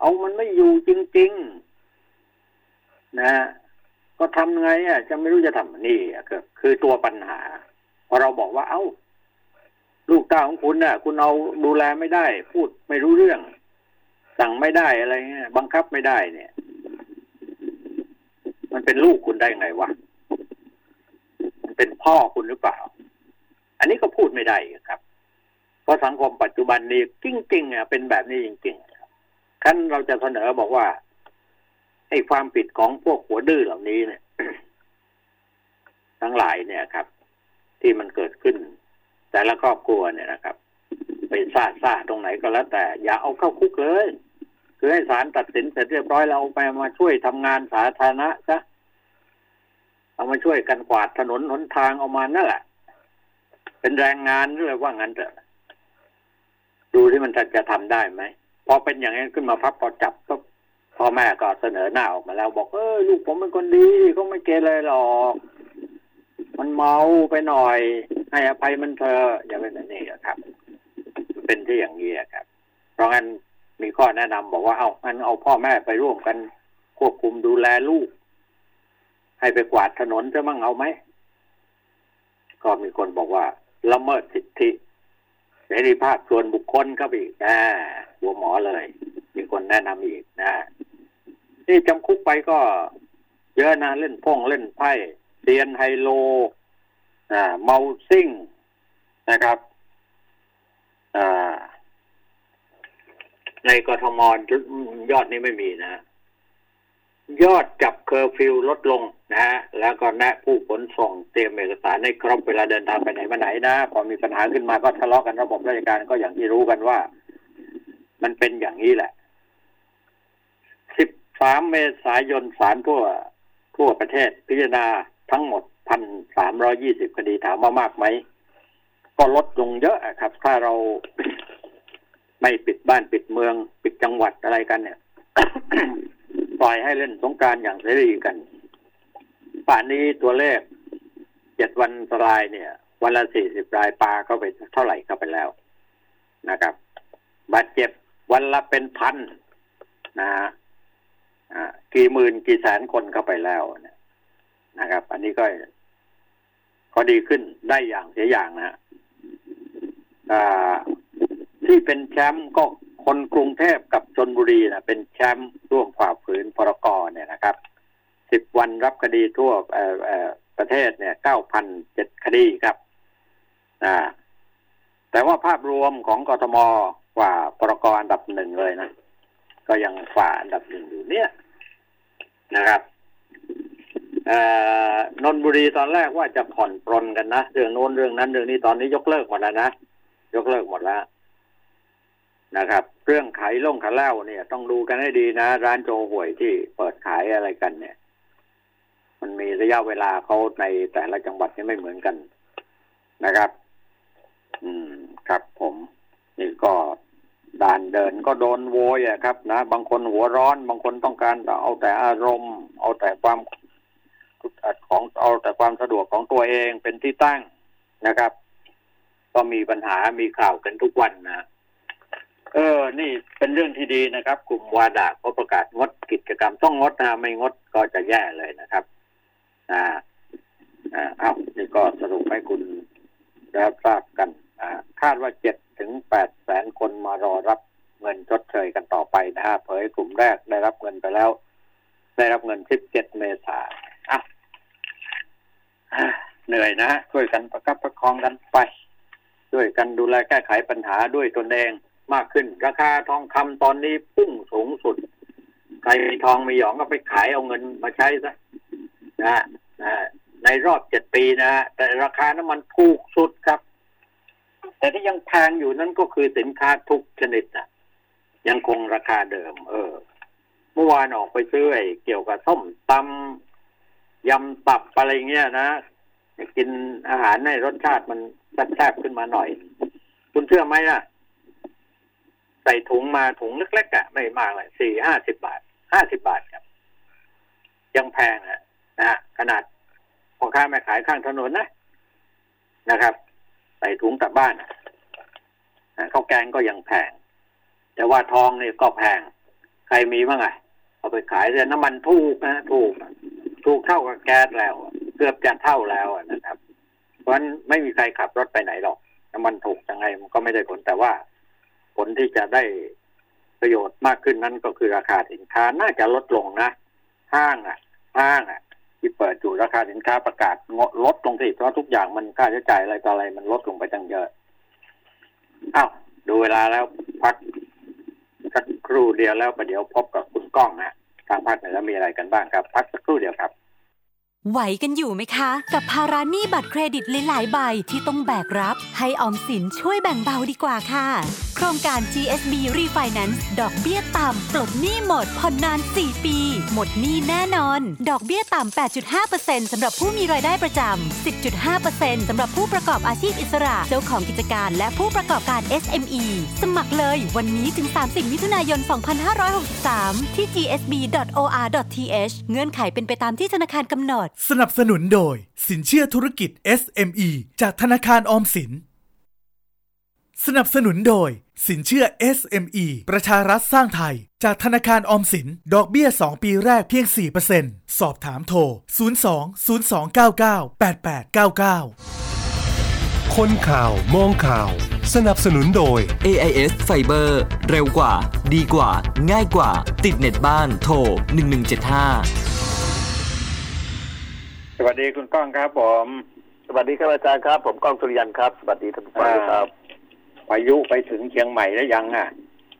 เอามันไม่อยู่จริง ๆ นะก็ทำไงอะ จะไม่รู้จะทำนี่ก็คือตัวปัญหาพอเราบอกว่า เอา้า ลูกตาของคุณน่ะ คุณเอาดูแลไม่ได้ พูดไม่รู้เรื่อง สั่งไม่ได้อะไรเงี้ยบังคับไม่ได้เนี่ย มันเป็นลูกคุณได้ไงวะมันเป็นพ่อคุณหรือเปล่า อันนี้ก็พูดไม่ได้ครับ เพราะสังคมปัจจุบันนี้จริงๆอะเป็นแบบนี้จริงๆครับขั้นเราจะเสนอบอกว่าไอ้ความผิดของพวกหัวดื้อเหล่านี้เนี่ย ทั้งหลายเนี่ยครับ ที่มันเกิดขึ้น แต่ละครอบครัวเนี่ยนะครับไปซาซาตรงไหนก็แล้วแต่ อย่าเอาเข้าคุกเลย คือให้ศาลตัดสินเสร็จเรียบร้อยเราเอาไปมาช่วยทำงานสาธารณะซะเอามาช่วยกันกวาดถนนหนทางเอามานั่นแหละ เป็นแรงงานเรื่อว่างั้นเถอะดูที่มันจะจะทำได้ไหมพอเป็นอย่างนี้ขึ้นมาพับพอจับก็พ่อแม่ก็เสนอหน้าออกมาแล้ว บอกเออลูกผมเป็นคนดีเขาไม่เกเรหรอก มันเมาไปหน่อย ให้อภัยมันเถอะอย่าเป็นแบบนี้ครับ เป็นที่อย่างนี้ครับ เพราะงั้นมีข้อแนะนำบอกว่าเอางั้นเอาพ่อแม่ไปร่วมกัน ควบคุมดูแลลูก ให้ไปกวาดถนนจะมั่งเอาไหมก็มีคนบอกว่าละเมิดสิทธิเสรีภาพส่วนบุคคลครับอีกนะหัวหมอเลย มีคนแนะนำอีกนะนี่จำคุกไปก็ เยอะนะเล่นพ่งเล่นไพ่ เรียนไฮโลอ่าเมาซิ่งนะครับอ่าในกทมยอดนี้ไม่มีนะ ยอดจับเคอร์ฟิวลดลงนะฮะแล้วก็แนะผู้ขนส่งเตรียมเอกสารให้ครบเวลาเดินทางไปไหนมาไหนนะ พอมีปัญหาขึ้นมาก็ทะเลาะกันระบบราชการก็อย่างที่รู้กันว่า มันเป็นอย่างนี้แหละ 13 เมษายนศาลทั่วทั่วประเทศพิจารณา ทั้งหมด1,320คดีถามว่ามากไหม ก็ลดลงเยอะครับ ถ้าเราไม่ปิดบ้านปิดเมืองปิดจังหวัดอะไรกันเนี่ยปล่อยให้เล่นสงกรารอย่างเสรีกัน ป่านนี้ตัวเลขเจ็ดวันสลายเนี่ย วันละสี่สิบรายปลาเข้าไปเท่าไหร่เข้าไปแล้วนะครับบาดเจ็บวันละเป็นพันนะฮะกี่หมื่นกี่แสนคนเข้าไปแล้วเนี่ย นะครับ อันนี้ก็ก็ดีขึ้นได้อย่างเสียอย่างนะฮะที่เป็นแชมป์ก็คนกรุงเทพกับชนบุรีนะเป็นแชมป์ร่วมฝ่าฝืนพรกเนี่ยนะครับสิบวันรับคดีทั่วประเทศเนี่ยเก้าพันเจ็ดคดีครับอ่าแต่ว่าภาพรวมของกทมกว่าพรกอันดับหนึ่งเลยนะ ก็ยังฝ่าอันดับหนึ่งอยู่เนี่ยนะครับ นนบุรีตอนแรกว่าจะผ่อนปรนกันนะเรื่องโน้นเรื่องนั้นเรื่องนี้ตอนนี้ยกเลิกหมดแล้วนะยกเลิกหมดแล้วนะครับ เรื่องขายล่งขายเหล้าเนี่ย ต้องดูกันให้ดีนะ ร้านโจห่วยที่เปิดขายอะไรกัน เนี่ย มันมีระยะเวลาเขาในแต่ละจังหวัดนี่ไม่เหมือนกันนะครับ อืมครับผม นี่ก็ด่านเดินก็โดนโวยอะครับ นะบางคนหัวร้อน บางคนต้องการเอาแต่อารมณ์ เอาแต่ความ ของเอาแต่ความสะดวกของตัวเองเป็นที่ตั้งนะครับ ก็มีปัญหามีข่าวกันทุกวันนะเออ นี่เป็นเรื่องที่ดีนะครับ กลุ่มวาดาเขาประกาศงดกิจกรรมต้องงดนะไม่งดก็จะแย่เลยนะครับ อ่าอ่าเอานี่ก็สรุปให้คุณรับทราบกัน อ่า คาดว่าเจ็ดถึงแปดแสนคนมารอรับเงินชดเชยกันต่อไปนะฮะเผยกลุ่มแรกได้รับเงินไปแล้ว ได้รับเงินสิบเจ็ดเมษาอะ เหนื่อยนะฮะช่วยกันประคับประคองกันไป ช่วยกันดูแลแก้ไขปัญหาด้วยตนเองมากขึ้น ราคาทองคำตอนนี้พุ่งสูงสุด ใครมีทองมีหยองก็ไปขายเอาเงินมาใช้ซะนะฮะนะในรอบเจ็ดปีนะฮะแต่ราคาน้ำมันถูกสุดครับ แต่ที่ยังแพงอยู่นั่นก็คือสินค้าทุกชนิดนะยังคงราคาเดิม เออ เมื่อวานออกไปซื้อไอ้เกี่ยวกับส้มตำ ยำตับอะไรเงี้ยนะกินอาหารในรสชาติมันแซ่บๆขึ้นมาหน่อย คุณเชื่อไหมล่ะ ใส่ถุงมาถุงเล็กๆอะไม่มากเลยสี่ห้าสิบบาทห้าสิบบาทครับ ยังแพงอะนะขนาดพ่อค้าแม่ขายข้างถนนนะนะครับ ใส่ถุงกลับบ้านนะข้าวแกงก็ยังแพง แต่ว่าทองนี่ก็แพง ใครมีบ้างไงเอาไปขายแต่น้ำมันถูกนะถูก ถูกเท่ากับแก๊สแล้ว เกือบจะเท่าแล้วนะครับ เพราะฉะนั้นไม่มีใครขับรถไปไหนหรอกน้ำมันถูกยังไงมันก็ไม่ได้ผลแต่ว่า ผลที่จะได้ประโยชน์มากขึ้นนั้นก็คือราคาสินค้าน่าจะลดลงนะห้างอะ ห้างอะ ที่เปิดอยู่ราคาสินค้าประกาศงดลดลงสิเพราะทุกอย่างมันค่าใช้จ่ายอะไรต่ออะไรมันลดลงไปตั้งเยอะอ้าวดูเวลาแล้วพักสักครู่เดียวแล้วประเดี๋ยวพบกับคุณก้องนะ ทางภาคเหนือมีอะไรกันบ้างครับ พักสักครู่เดียวครับ ไหวกันอยู่ไหมคะ กับภาระหนี้บัตรเครดิตหลายๆใบที่ต้องแบกรับ ให้ออมสินช่วยแบ่งเบาดีกว่าค่ะ โครงการ GSB Refinance ดอกเบี้ยต่ำปลดหนี้หมดผ่อนนาน 4 ปี หมดหนี้แน่นอน ดอกเบี้ยต่ำ 8.5%สำหรับผู้มีรายได้ประจำ 10.5%สำหรับผู้ประกอบอาชีพอิสระ เจ้าของกิจการและผู้ประกอบการ SME สมัครเลยวันนี้ถึง 30 มิถุนายน 2563 ที่ gsb.or.th เงื่อนไขเป็นไปตามที่ธนาคารกำหนดสนับสนุนโดย สินเชื่อธุรกิจ SME จากธนาคารออมสิน สนับสนุนโดย สินเชื่อ SME ประชารัฐสร้างไทย จากธนาคารออมสิน ดอกเบี้ย 2 ปีแรกเพียง 4%สอบถามโทร 02 0299 8899 คนข่าวมองข่าว สนับสนุนโดย AIS Fiber เร็วกว่า ดีกว่า ง่ายกว่า ติดเน็ตบ้านโทร1175ส วัสดีคุณก้องครับผม สวัสดีครับอาจารย์ครับ ผมก้องสุริยันครับ สวัสดีท่านผู้ฟังด้วยครับพายุไปถึงเชียงใหม่ได้ยังอะ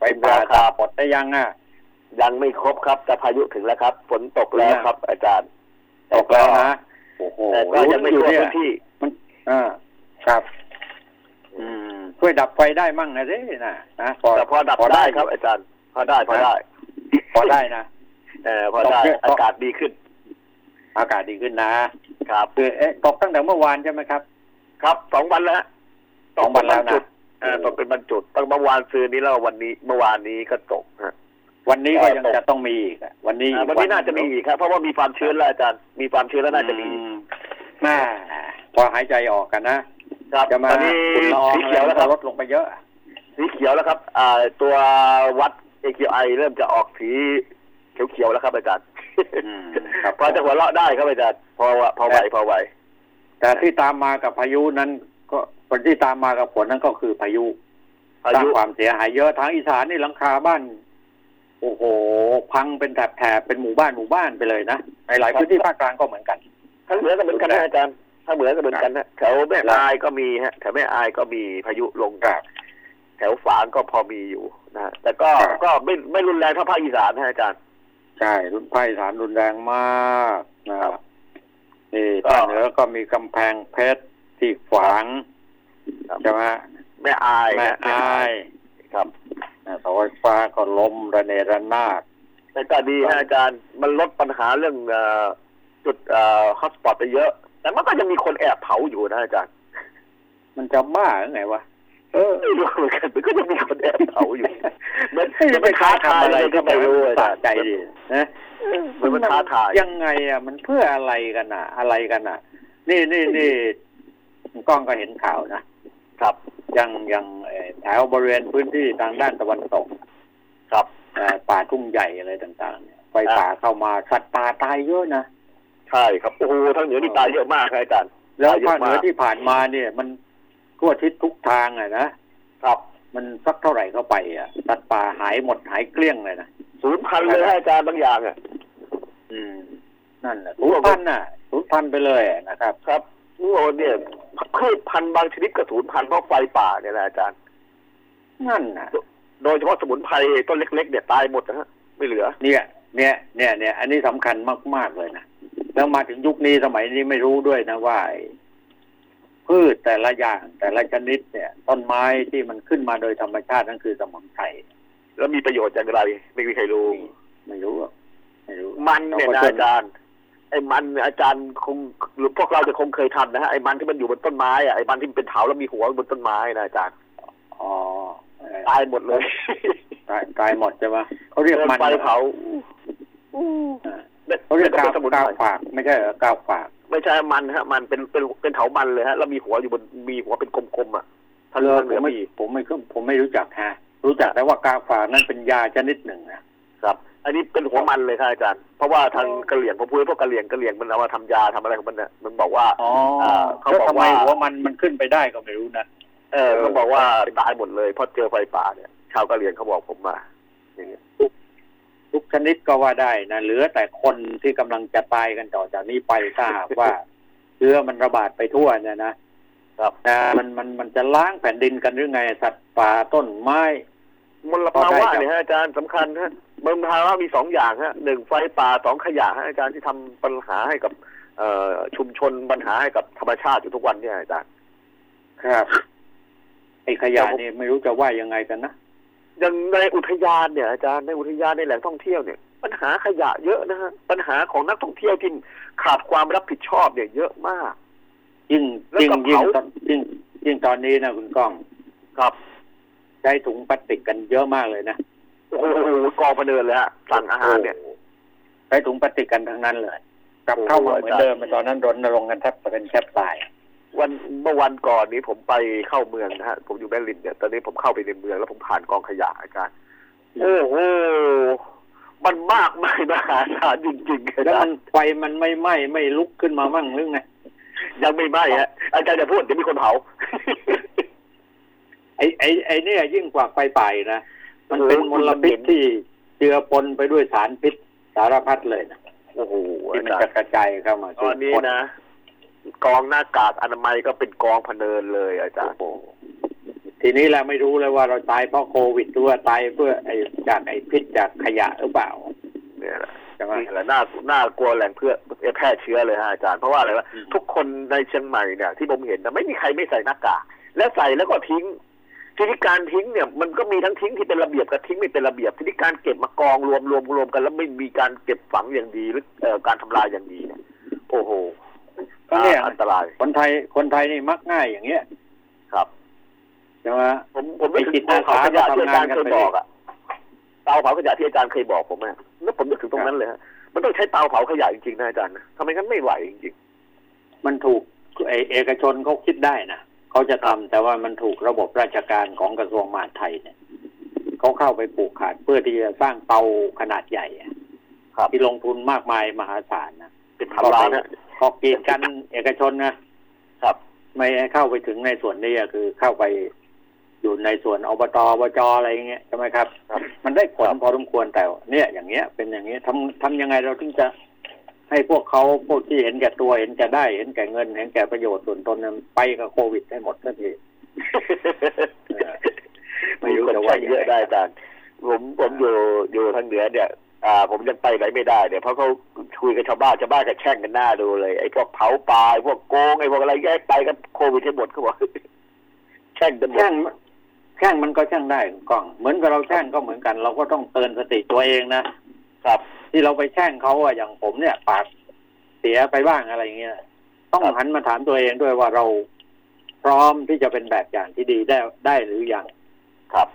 ไปปลาครัตาบปดได้ยังอะ ยังไม่ครบครับแต่พายุถึงแล้วครับ ฝนตกแล้วครับ อาจารย์ ตกแล้วนะโอ้โหแต่ก็ยังไม่รู้ทั่วเนี่ยพื้นที่มันอ่าครับ อืมช่วยดับไฟได้มั่งนะสินะนะพอแต่พอดับได้ครับ อาจารย์ พอได้พอได้ พอได้นะเออพอได้ตกเนี่ยอากาศดีขึ้น อากาศดีขึ้นนะครับคือเอ๊ะตกตั้งแต่เมื่อวานใช่ไหมครับ ครับสองวันแล้วฮะสองวันแล้วนะตกเป็นจุดเออตกเป็นบรรจุดตั้งเมื่อวานซืนนี้แล้ววันนี้เมื่อวานนี้ก็ตกฮะวันนี้ก็ยังตกจะต้องมีอีกอะวันนี้อ่าวันนี้น่าจะมีอีกครับ เพราะว่ามีความชื้นแล้วอาจารย์มีความชื้นแล้วน่าจะมีอืแม่พอหายใจออกกันนะครับจะมาตอนนี้ฝุ่นละอองสีเขียวแล้วครับลดลงไปเยอะสีเขียวแล้วครับ อ่า ตัววัด AQI เริ่มจะออกสีเขียวๆแล้วครับอาจารย์อืมครับ พอจะหัวเราะได้ครับอาจารย์พอวะพอไหวพอไหวแต่ที่ตามมากับพายุนั้น ก็ผลที่ตามมากับฝนนั้นก็คือพายุพาสร้างยุความเสียหายเยอะทางอีสานนี่หลังคาบ้าน โอ้โห พังเป็นแถบๆเป็นหมู่บ้านหมู่บ้านไปเลยนะในหลายพื้นที่ภาคกลางก็เหมือนกันถ้าเหมือนกันเหมือนกันนะอาจารย์ถ้าเหมือนกันเหมือนกันนะแถวแม่อายก็มีฮะแถวแม่อายก็มีพายุลงครับแถวฝางก็พอมีอยู่นะแต่ก็ครับก็ไม่ไม่รุนแรงเท่าภาคอีสานนะอาจารย์ ใช่รุนภาคอีสานรุนแรงมากนะครับนี่ก็ภาคเหนือก็มีกำแพงเพชรที่ขวางครับใช่ไหมแม่อายแม่ฮะอายครับนะเสาไฟฟ้าก็ล้มระเนระนาดแต่ก็ดีฮะอาจารย์มันลดปัญหาเรื่องเอ่อจุดเอ่อฮอตสปอตไปเยอะ แต่มันก็ยังมีคนแอบเผาอยู่นะอาจารย์ มันจะบ้าหรือไงวะ เออไม่รู้เหมือนกันมันก็ยังมีคนแอบเผาอยู่ มันไม่มันไปไม่ท้าท้าทาทายยอะอะไรไรก็ก็ไม่ไม่รู้รู้อาสะจารย์ใจดินะมันมันท้าทายยังไงอะ มันเพื่ออะไรกันอะ อะไรกันอะ นี่นี่นี่กล้องก็เห็นข่าวนะครับยังยังเอ่อแถวบริเวณพื้นที่ทางด้านตะวันตก ครับเอ่อป่าทุ่งใหญ่อะไรต่างๆเนี่ยไฟอ่าป่าเข้ามาสัตว์ป่าตายเยอะนะ ใช่ครับโอ้โหทางเหนือนี่ตายเยอะมากครับอาจารย์แล้วตายเยภาคอะเหนืมาอกที่ผ่านมาเนี่ย มัน ทั่วทิศทุกทางอะนะครับ มันสักเท่าไหร่เข้าไปอะสัตว์ป่าหายหมดหายเกลี้ยงเลยนะศูนย์พันเลยฮะอาจารย์บางอย่างอะอืม นั่นแหละสูญพันธุ์น่ะสูญพันธุ์ไปเลยอะนะครับ ครับโอ้โหเนี่ยพืชพันธุ์บางชนิดก็ศูนย์พันธุ์เพราะไฟป่าเนี่ยนะอาจารย์ นั่นน่ะโดยเฉพาะสมุนไพรต้นเล็ก ๆ เนี่ยตายหมดนะฮะไม่เหลือ เนี่ย เนี่ย เนี่ยเนี่ยอันนี้สำคัญมากๆเลยนะแล้วมาถึงยุคนี้สมัยนี้ไม่รู้ด้วยนะว่าไอ้ พืชแต่ละอย่างแต่ละชนิดเนี่ย ต้นไม้ที่มันขึ้นมาโดยธรรมชาตินั่นคือสมุนไพรแล้วมีประโยชน์อย่างไร ไม่มีใครรู้ไม่รู้อะไม่รู้ มันเนี่ยเรานะก็อาจารย์ ไอ้มันเนี่ยอาจารย์คงหรือพวกเราจะคงเคยทำนะฮะไอ้มันที่มันอยู่บนต้นไม้อะไอ้มันที่มันเป็นเถาแล้วมีหัวบนต้นไม้นะอาจารย์อ๋อเออตายหมดเลยตายตายหมดใช่ไหมเขาเรียกมันไฟเผาเออเขาเรียกกาวสมุนกาวไพรฝาก ไม่ใช่เหรอกาวฝาก ไม่ใช่มันฮะ มันเป็นเป็นเป็นเถามันเลยฮะแล้วมีหัวอยู่บนมีหัวเป็นกลมๆอะทางเออทางเหผนืมอไม่มีผมไม่ผมไม่รู้จักฮะ รู้จักแต่ว่ากาวฝากนั้นเป็นยาชนิดหนึ่งนะครับ อันนี้เป็นหัวมันเลยครับอาจารย์เพราะว่าทางกะเหลี่ยงผมพูดพวกกะเหลี่ยงกะเหลี่ยงมันเอามาทำยาทำอะไรของมันเนี่ยมันบอกว่าอ๋ออ่าเขาแล้วบอกทำไมว่าหัวมันมันขึ้นไปได้ก็ไม่รู้นะเออเขาบอกว่าตายหมดเลยเพราะเจอไฟป่าเนี่ย ชาวกะเหลี่ยงเขาบอกผมมาอย่างเงี้ย ทุกชนิดก็ว่าได้นะเหลือแต่คนที่กำลังจะตายกันต่อจากนี้ไปถ้าหากว่าเชื้อมันระบาดไปทั่วเนี่ยนะครับนะมันมันมันจะล้างแผ่นดินกันหรือไงสัตว์ป่าต้นไม้มลภาวะเนี่ยฮะอาจารย์สำคัญฮะมลภาวะมีสองอย่างฮะหนึ่งไฟป่าสองขยะฮะอาจารย์ที่ทำปัญหาให้กับเอ่อชุมชนปัญหาให้กับธรรมชาติอยู่ทุกวันเนี่ยอาจารย์ครับไอ้ขยะนี่ไม่รู้จะว่ายังไงกันนะ อย่างในอุทยานเนี่ยอาจารย์ในอุทยานในแหล่งท่องเที่ยวเนี่ย ปัญหาขยะเยอะนะฮะปัญหาของนักท่องเที่ยวที่ขาดความรับผิดชอบเนี่ยเยอะมาก ยิ่งแล้วยิ่งก็ยิ่งเผาตอนยิ่งยิ่งตอนนี้นะคุณก้องครับใช้ถุงพลาสติกกันเยอะมากเลยนะโอ้โหกองพะเนินเลยฮะสั่งอาหารเนี่ยโอ้โหใช้ถุงพลาสติกกันทั้งนั้นเลย กลับโอ้โหเข้ามาเหมือนอาจารย์เดิมตอนนั้นรณรงค์กันแทบจะเป็นแทบตาย วันเมื่อวันก่อนนี้ผมไปเข้าเมืองนะฮะผมอยู่แม่ริมเนี่ยตอนนี้ผมเข้าไปในเมืองแล้วผมผ่านกองขยะอาจารย์โอ้โหมันมากมายมหาศาลจริงๆแล้วนะมันไฟมันไม่ไหม้ไม่ลุกขึ้นมามั่งหรือไงยังไม่ไหม้ฮะอาจารย์จะพูดเดี๋ยวมีคนเผาไอ้ไอ้ไอ้เนี่ยยิ่งกว่าไฟป่าอีกนะมันเป็นโอ้โหมลพิษที่เจือปนไปด้วยสารพิษสารพัดเลยนะโอ้โหที่อามันจารจะย์กระจายเข้ามาตอนนี้สู่คนะ กองหน้ากากอนามัยก็เป็นกองพะเนินเลยอาจารย์ทีนี้เราไม่รู้เลยว่าเราตายเพราะโควิดหรือว่าตายเพื่อไอ้จากไอ้พิษจากขยะหรือเปล่า เนี่ยแหละใช่ไหมนี่แหละน่าน่ากลัวแหล่งเพื่อแพร่เชื้อเลยฮะอาจารย์เพราะว่าอะไรวะอืมทุกคนในเชียงใหม่เนี่ยที่ผมเห็นนะไม่มีใครไม่ใส่หน้ากากและใส่แล้วก็ทิ้งทีนี้การทิ้งเนี่ยมันก็มีทั้งทิ้งที่เป็นระเบียบกับทิ้งไม่เป็นระเบียบทีนี้การเก็บมากองรวมรวมรวมกัน แล้วไม่มีการเก็บฝังอย่างดีหรือเอ่อการทำลายอย่างดีเนี่ยโอ้โห ก็เนี่ยอันตราย คนไทยคนไทยนี่มักง่ายอย่างเงี้ย ครับใช่ไหมผมผมนึกไอ้จิถึตงเตาเผาขยะอาสาที่อาจารย์ก็เคทำงานกันยไปบอกอะเตาเผาขยะที่อาจารย์เคยบอกผมอะแล้วผมนึกถึงตรงนั้นเลยฮะมันต้องใช้เตาเผาขยะจริงๆนะอาจารย์นะทำไมงั้นไม่ไหวจริงมันถูกไอเอกชนเขาคิดได้นะเขาจะทำแต่ว่ามันถูกระบบราชการของกระทรวงมหาดไทยเนี่ยเขาเข้าไปปลูกขาดเพื่อที่จะสร้างเตาขนาดใหญ่อะๆครับที่ลงทุนมากมายมหาศาลนะเป็นพันล้าน นะขอกีดกันเอกชนนะครับ ไม่ให้เข้าไปถึงในส่วนนี้อะคือเข้าไปอยู่ในส่วนอบตอบจอะไรอย่างเงี้ยใช่ไหมครับครับ มันได้ผลพอสมควรแต่เนี่ยอย่างเงี้ย เป็นอย่างเงี้ยทำทำยังไงเราถึงจะให้พวกเขาพวกที่เห็นแก่ตัวเห็นแก่ได้ เห็นแก่เงิน เห็นแก่ประโยชน์ส่วนตนนั้นไปกับโควิดให้หมดสักทีเออไม่รู้จะว่ายังไงเยอะได้อาจารย์ผมผมอยู่อยู่ทางเหนือเนี่ย อ่าผมยังไปไหนไม่ได้เนี่ยเพราะเขาคุยกับชาวบ้านชาวบ้านก็แช่งกันหน้าดูเลยไอ้พวกเผาปลาไอ้พวกโกงไอ้พวกอะไรแยกไปกันโควิดให้หมดเขาบอกแช่งกันหมดแช่งแช่งมันก็แช่งได้คุณกล้อง เหมือนกับเราแช่งก็เหมือนกัน เราก็ต้องเตือนสติตัวเองนะครับ ที่เราไปแช่งเขาอะอย่างผมเนี่ย ปากเสียไปบ้างอะไรเงี้ยต้องครับหันมาถามตัวเองด้วยว่าเราพร้อมที่จะเป็นแบบอย่างที่ดีได้ได้หรือยังครับ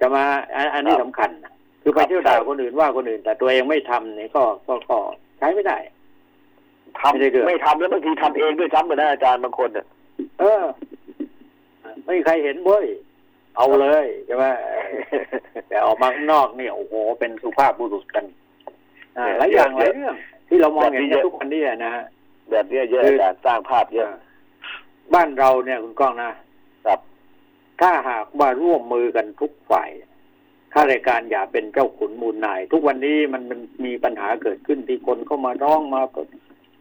จะมาอันอันนี้ครับสำคัญนะ คือไปครับเที่ยวด่าใช่คนอื่นว่าคนอื่น แต่ตัวเองไม่ทำเนี่ยก็ก็ก็ใช้ไม่ได้ทำไม่ได้เรื่องไม่ทำแล้วบางทีทำเองด้วยซ้ำไปนะอาจารย์บางคนเนี่ยเออ ไม่มีใครเห็นเว้ยเอาเลยใช่ไหมแต่ออกมาข้างนอกเนี่ยโอ้โหเป็นสุภาพบุรุษกันอ่าหลายอย่างหลายเรื่องที่เรามองเห็นกันทุกวันนี้นะฮะแบบเนี้ยเยอะคืออาจารย์สร้างภาพเยอะบ้านเราเนี่ยคุณก้องนะครับ ถ้าหากว่าร่วมมือกันทุกฝ่าย ข้าราชการอย่าเป็นเจ้าขุนมูลนาย ทุกวันนี้มันมันมีปัญหาเกิดขึ้นที่คนเข้ามาร้องมาประ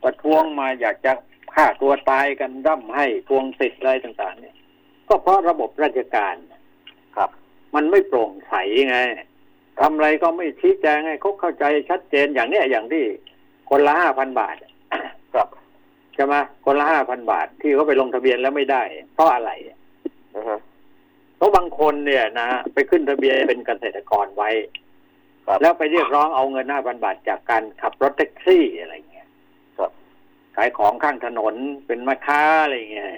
ประท้วงมาอยากจะฆ่าตัวตายกันร่ำให้ทวงสิทธิ์อะไรต่าง ๆ เนี่ย ก็เพราะระบบราชการครับ มันไม่โปร่งใสไงทำอะไรก็ไม่ชี้แจงให้เขาเข้าใจชัดเจนอย่างเนี้ยอย่างที่คนละห้าพันบาทครับใช่ไหมคนละห้าพันบาทที่เขาไปลงทะเบียนแล้วไม่ได้ เพราะอะไรนะฮะ เพราะบางคนเนี่ยนะไปขึ้นทะเบียนเป็นเกษตรกรไว้ครับแล้วไปเรียกร้องเอาเงินห้าพันบาทจากการขับรถแท็กซี่อะไรเงี้ยครับขายของข้างถนนเป็นแม่ค้าอะไรเงี้ย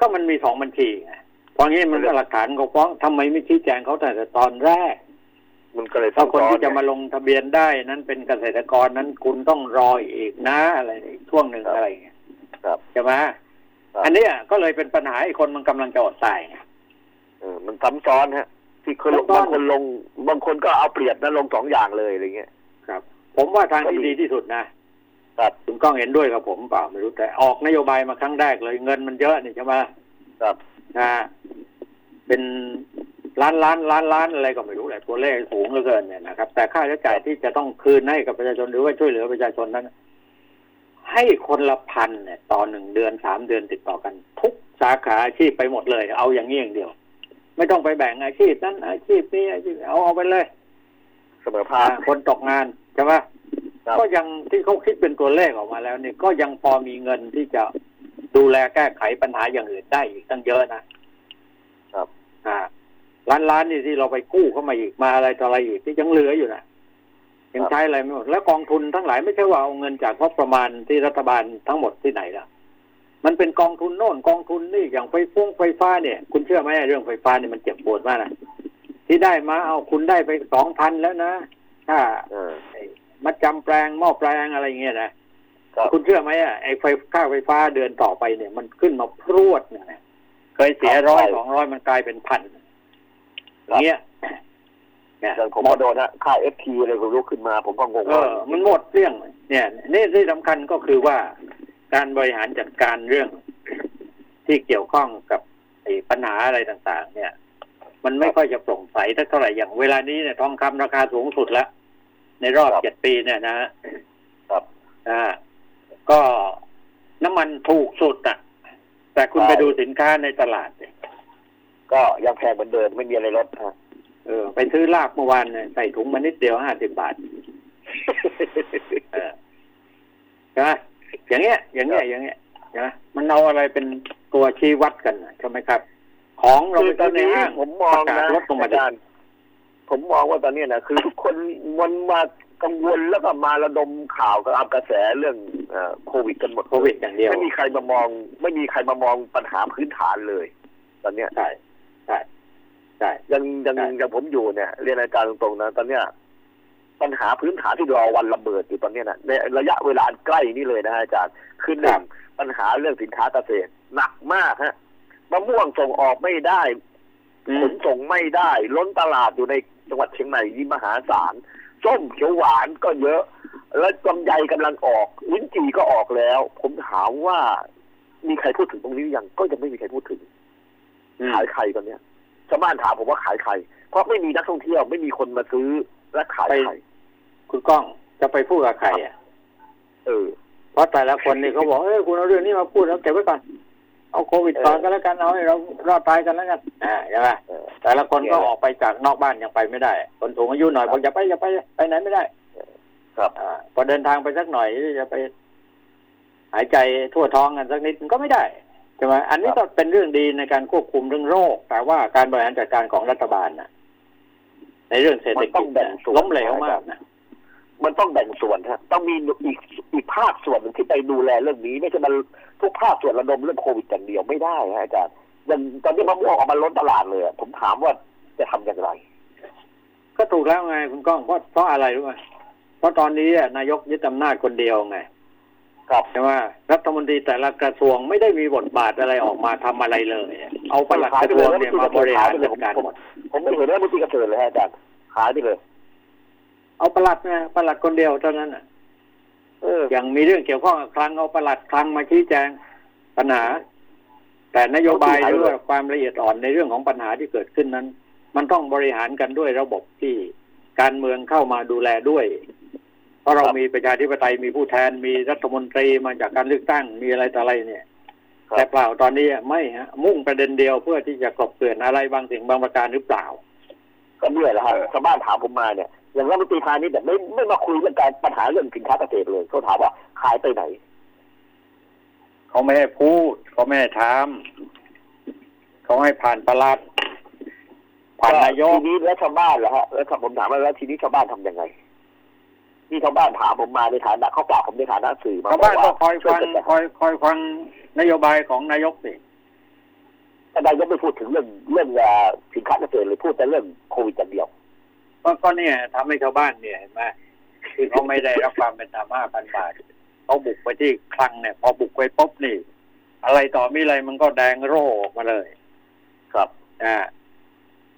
ก็มันมีสองบัญชีไงเพราะงี้มันก็หลักฐานเขาฟ้องทำไมไม่ชี้แจงเขาแต่ตอนแรก มันก็เลยถ้าคนซ้ำซ้อที่จะไงมาลงทะเบียนได้นั้นเป็นเกษตรกรนั้นคุณต้องรออีกนะอะไรอีกช่วงหนึ่งครับอะไรเงี้ยครับใช่ไหมครับอันเนี้ยก็เลยเป็นปัญหาไอ้คนมันกำลังจะอดตายไงเออ มันซ้ำซ้อนฮะ ที่คนลงซ้ำซ้อนบางคนลง บางคนก็เอาเปรียบนะลงสองอย่างเลยอะไรเงี้ยครับ ผมว่าทางที่ก็ดีดีที่สุดนะครับคุณก้องเห็นด้วยกับผมเปล่าไม่รู้แต่ออกนโยบายมาครั้งแรกเลย เงินมันเยอะนี่ใช่ไหมครับนะฮะเป็นล้านล้านล้านล้านอะไรก็ไม่รู้แหละตัวเลขสูงเหลือเกินเนี่ยนะครับ แต่ค่าใช้จ่ายที่จะต้องคืนให้กับประชาชนหรือว่าช่วยเหลือประชาชนนั้น ให้คนละพันเนี่ย ต่อหนึ่งเดือนสามเดือนติดต่อกัน ทุกสาขาอาชีพไปหมดเลย เอาอย่างนี้อย่างเดียว ไม่ต้องไปแบ่งอาชีพนั้นอาชีพนี้อาชีพเอาเอาไปเลย เสมอภาคอ่าคนตกงานใช่ไหมครับก็ยังที่เขาคิดเป็นตัวเลขออกมาแล้วนี่ก็ยังพอมีเงินที่จะดูแลแก้ไขปัญหาอย่างอื่นได้อีกตั้งเยอะนะครับอ่าล้านล้านนี่ที่เราไปกู้เข้ามาอีกมาอะไรต่ออะไรอีกที่ยังเหลืออยู่นะยังใช้อะไรไม่หมดแล้วกองทุนทั้งหลายไม่ใช่ว่าเอาเงินจากงบประมาณที่รัฐบาลทั้งหมดที่ไหนล่ะ มันเป็นกองทุนโน่นกองทุนนี่อย่างไฟฟุ้งไฟฟ้าเนี่ย คุณเชื่อไหมเรื่องไฟฟ้าเนี่ยมันเจ็บปวดมากนะที่ได้มาเอาคุณได้ไปสองพันแล้วนะถ้าเออมัดจำแปลงหม้อแปลงอะไรเงี้ยนะครับคุณเชื่อไหมอะไอ้ไฟค่าไฟฟ้าเดือนต่อไปเนี่ย มันขึ้นมาพรวดเนี่ยนะเคยเสียครับร้อยใช่สองร้อยมันกลายเป็นพันครับเงี้ยเนี่ยอย่างผมก็โดนฮะค่าเอฟทีอะไรก็ลุกขึ้นมา ผมก็งงเอว่าอมันหมดเรื่องเนี่ยนี่ที่สำคัญก็คือว่า การบริหารจัดการเรื่องที่เกี่ยวข้องกับไอ้ปัญหาอะไรต่างๆ เนี่ย มันไม่ค่อยจะโปร่งใสเท่าไหร่อย่างเวลานี้เนี่ยทองคำราคาสูงสุดแล้วในรอบเจ็ดปีเนี่ยนะครับอ่าก็น้ำมันถูกสุดอะ แต่คุณใช่ไปดูสินค้าในตลาดเนี่ยก็ยังแพงเหมือนเดิมไม่มีอะไรลดฮะเออ ไปซื้อลาบเมื่อวานเนี่ยใส่ถุงมานิดเดียวห้าสิบบาทเออใช่ไหม อย่างเงี้ย อย่างเงี้ย อย่างเงี้ยใช่ไหมมันเอาอะไรเป็นตัวชี้วัดกันน่ะใช่ไหมครับ ของเราคืไปอตอซื้นอในนี้ห้างผมมองประกาศนะลดลงมาอาดิจารย์ผมมองว่าตอนนี้นะคือทุกคนมันมากังวลแล้วก็มาระดมข่าวกับอับกระแสเรื่องเอ่อโควิดกันหมดโควิดอย่างเดียวไม่มีใครมามอง ไม่มีใครมามองปัญหาพื้นฐานเลย ตอนเนี้ยใช่ใช่ใช่ยังยังใช่ยังผมอยู่เนี่ยเรียนอาจารย์ตรงๆนะตอนเนี้ย ปัญหาพื้นฐานที่รอวันระเบิดอยู่ตอนเนี้ยนะในระยะเวลาอันใกล้นี่เลยนะอาจารย์คือหนึ่งปัญหาเรื่องสินค้าเกษตรหนักมากฮะมะม่วงส่งออกไม่ได้อืขมนส่งไม่ได้ ล้นตลาดอยู่ในจังหวัดเชียงใหม่นี่มหาศาลส้มเขียวหวานก็เยอะ แล้วลำไยกำลังออกลิ้นจี่ก็ออกแล้ว ผมถามว่ามีใครพูดถึงตรงนี้หรือยังก็ยังไม่มีใครพูดถึงอืมขายไข่ตอนเนี้ยชาวบ้านถามผมว่าขายไข่เพราะไม่มีนักท่องเที่ยวไม่มีคนมาซื้อ และขายไข่คุณก้องจะไปพูดกับใครอะเออเพราะแต่ละคนนี่เขาบอกเอ้ยคุณเอาเรื่องนี้มาพูดแล้วเก็บไว้ก่อนเอาโควิดก่อนก็แล้วกันเอาให้เรารอดตายกันแล้วกันอ่าใช่ไหมเออแต่ละคนก็ออกไปจากนอกบ้านยังไปไม่ได้ คนสูงอายุหน่อยบอกอย่าไปอย่าไปไปไหนไม่ได้ ครับอ่าพอเดินทางไปสักหน่อยจะไป หายใจทั่วท้องกันสักนิดมันก็ไม่ได้ใช่ไหมอันนี้ก็เป็นเรื่องดีในการควบคุมเรื่องโรค แต่ว่าการบริหารจัดการของรัฐบาลนะ ในเรื่องเศรษฐมันต้กิอจงแบ่งเนี่ยส่วนล้มเหลวมากนะมันต้องแบ่งส่วนฮะต้องมีอีกอีกภาคส่วนหนึ่งที่ไปดูแลเรื่องนี้ ไม่ใช่มันทุกภาคส่วนระดมเรื่องโควิดอย่างเดียวไม่ได้ฮะอาจารย์อย่างตอนนี้มะม่วงออกมาล้นตลาดเลยอะผมถามว่าจะทำอย่างไร ก็ถูกแล้วไงคุณก้องเพราะเพราะอะไรรู้ไหมเพราะตอนนี้อะนายกยึดอำนาจคนเดียวไง ครับใช่ไหมรัฐมนตรีแต่ละกระทรวงไม่ได้มีบทบาทอะไรออกมาทำอะไรเลย เอาปลัดกระทรวงเนี่ยมาบริหารจัดการหมดผมไม่เห็นว่ามุติกระเสริฐเลยฮะอาจารย์หายไปเลย เอาปลัดไงปลัดคนเดียวเท่านั้นน่ะเอออย่างมีเรื่องเกี่ยวข้องกับคลังเอาปลัดคลังมาชี้แจงปัญหา แต่นโยบายหรือว่าความละเอียดอ่อนในเรื่องของปัญหาที่เกิดขึ้นนั้น มันต้องบริหารกันด้วยระบบที่การเมืองเข้ามาดูแลด้วย เพราะเรามีประชาธิปไตยมีผู้แทนมีรัฐมนตรีมาจากการเลือกตั้งมีอะไรต่ออะไรเนี่ยครับแต่เปล่าตอนนี้ไม่ฮะมุ่งประเด็นเดียวเพื่อที่จะกลบเกลื่อนอะไรบางสิ่งบางประการหรือเปล่า ก็เหนื่อยแล้วฮะชาวบ้านถามผมมาเนี่ยอย่างรัฐมนตรีพาณิชย์เนี่ยไม่ไม่มาคุยเรื่องการปัญหาเรื่องสินค้าเกษตรเลยเขาถามว่าขายไปไหนเขาไม่ให้พูดเขาไม่ให้ถามเขาให้ผ่านประหลัดผ่านนายกทีนี้แล้วชาวบ้านเหรอฮะแล้วผมถามว่าแล้วทีนี้ชาวบ้านทำยังไง นี่ชาวบ้านถามผมมาในฐานะเขากล่าวผมในฐานะสื่อมาชาวบ้านก็คอยช่วฟังกันคอยคอยฟังนโยบายของนายกสิแต่นายกไม่พูดถึงเรื่องเรื่องอ่าสินค้าเกษตรเลยพูดแต่เรื่องโควิดอย่างเดียวก็ก็เนี่ยทำให้ชาวบ้านเนี่ยเห็นไหมที่เขาไม่ได้รับความเป็นธรรมห้าพันบาทเขาบุกไปที่คลังเนี่ย พอบุกไปปุ๊บนี่ อะไรต่อมีอะไรมันก็แดงโร่ออกมาเลย ครับอ่า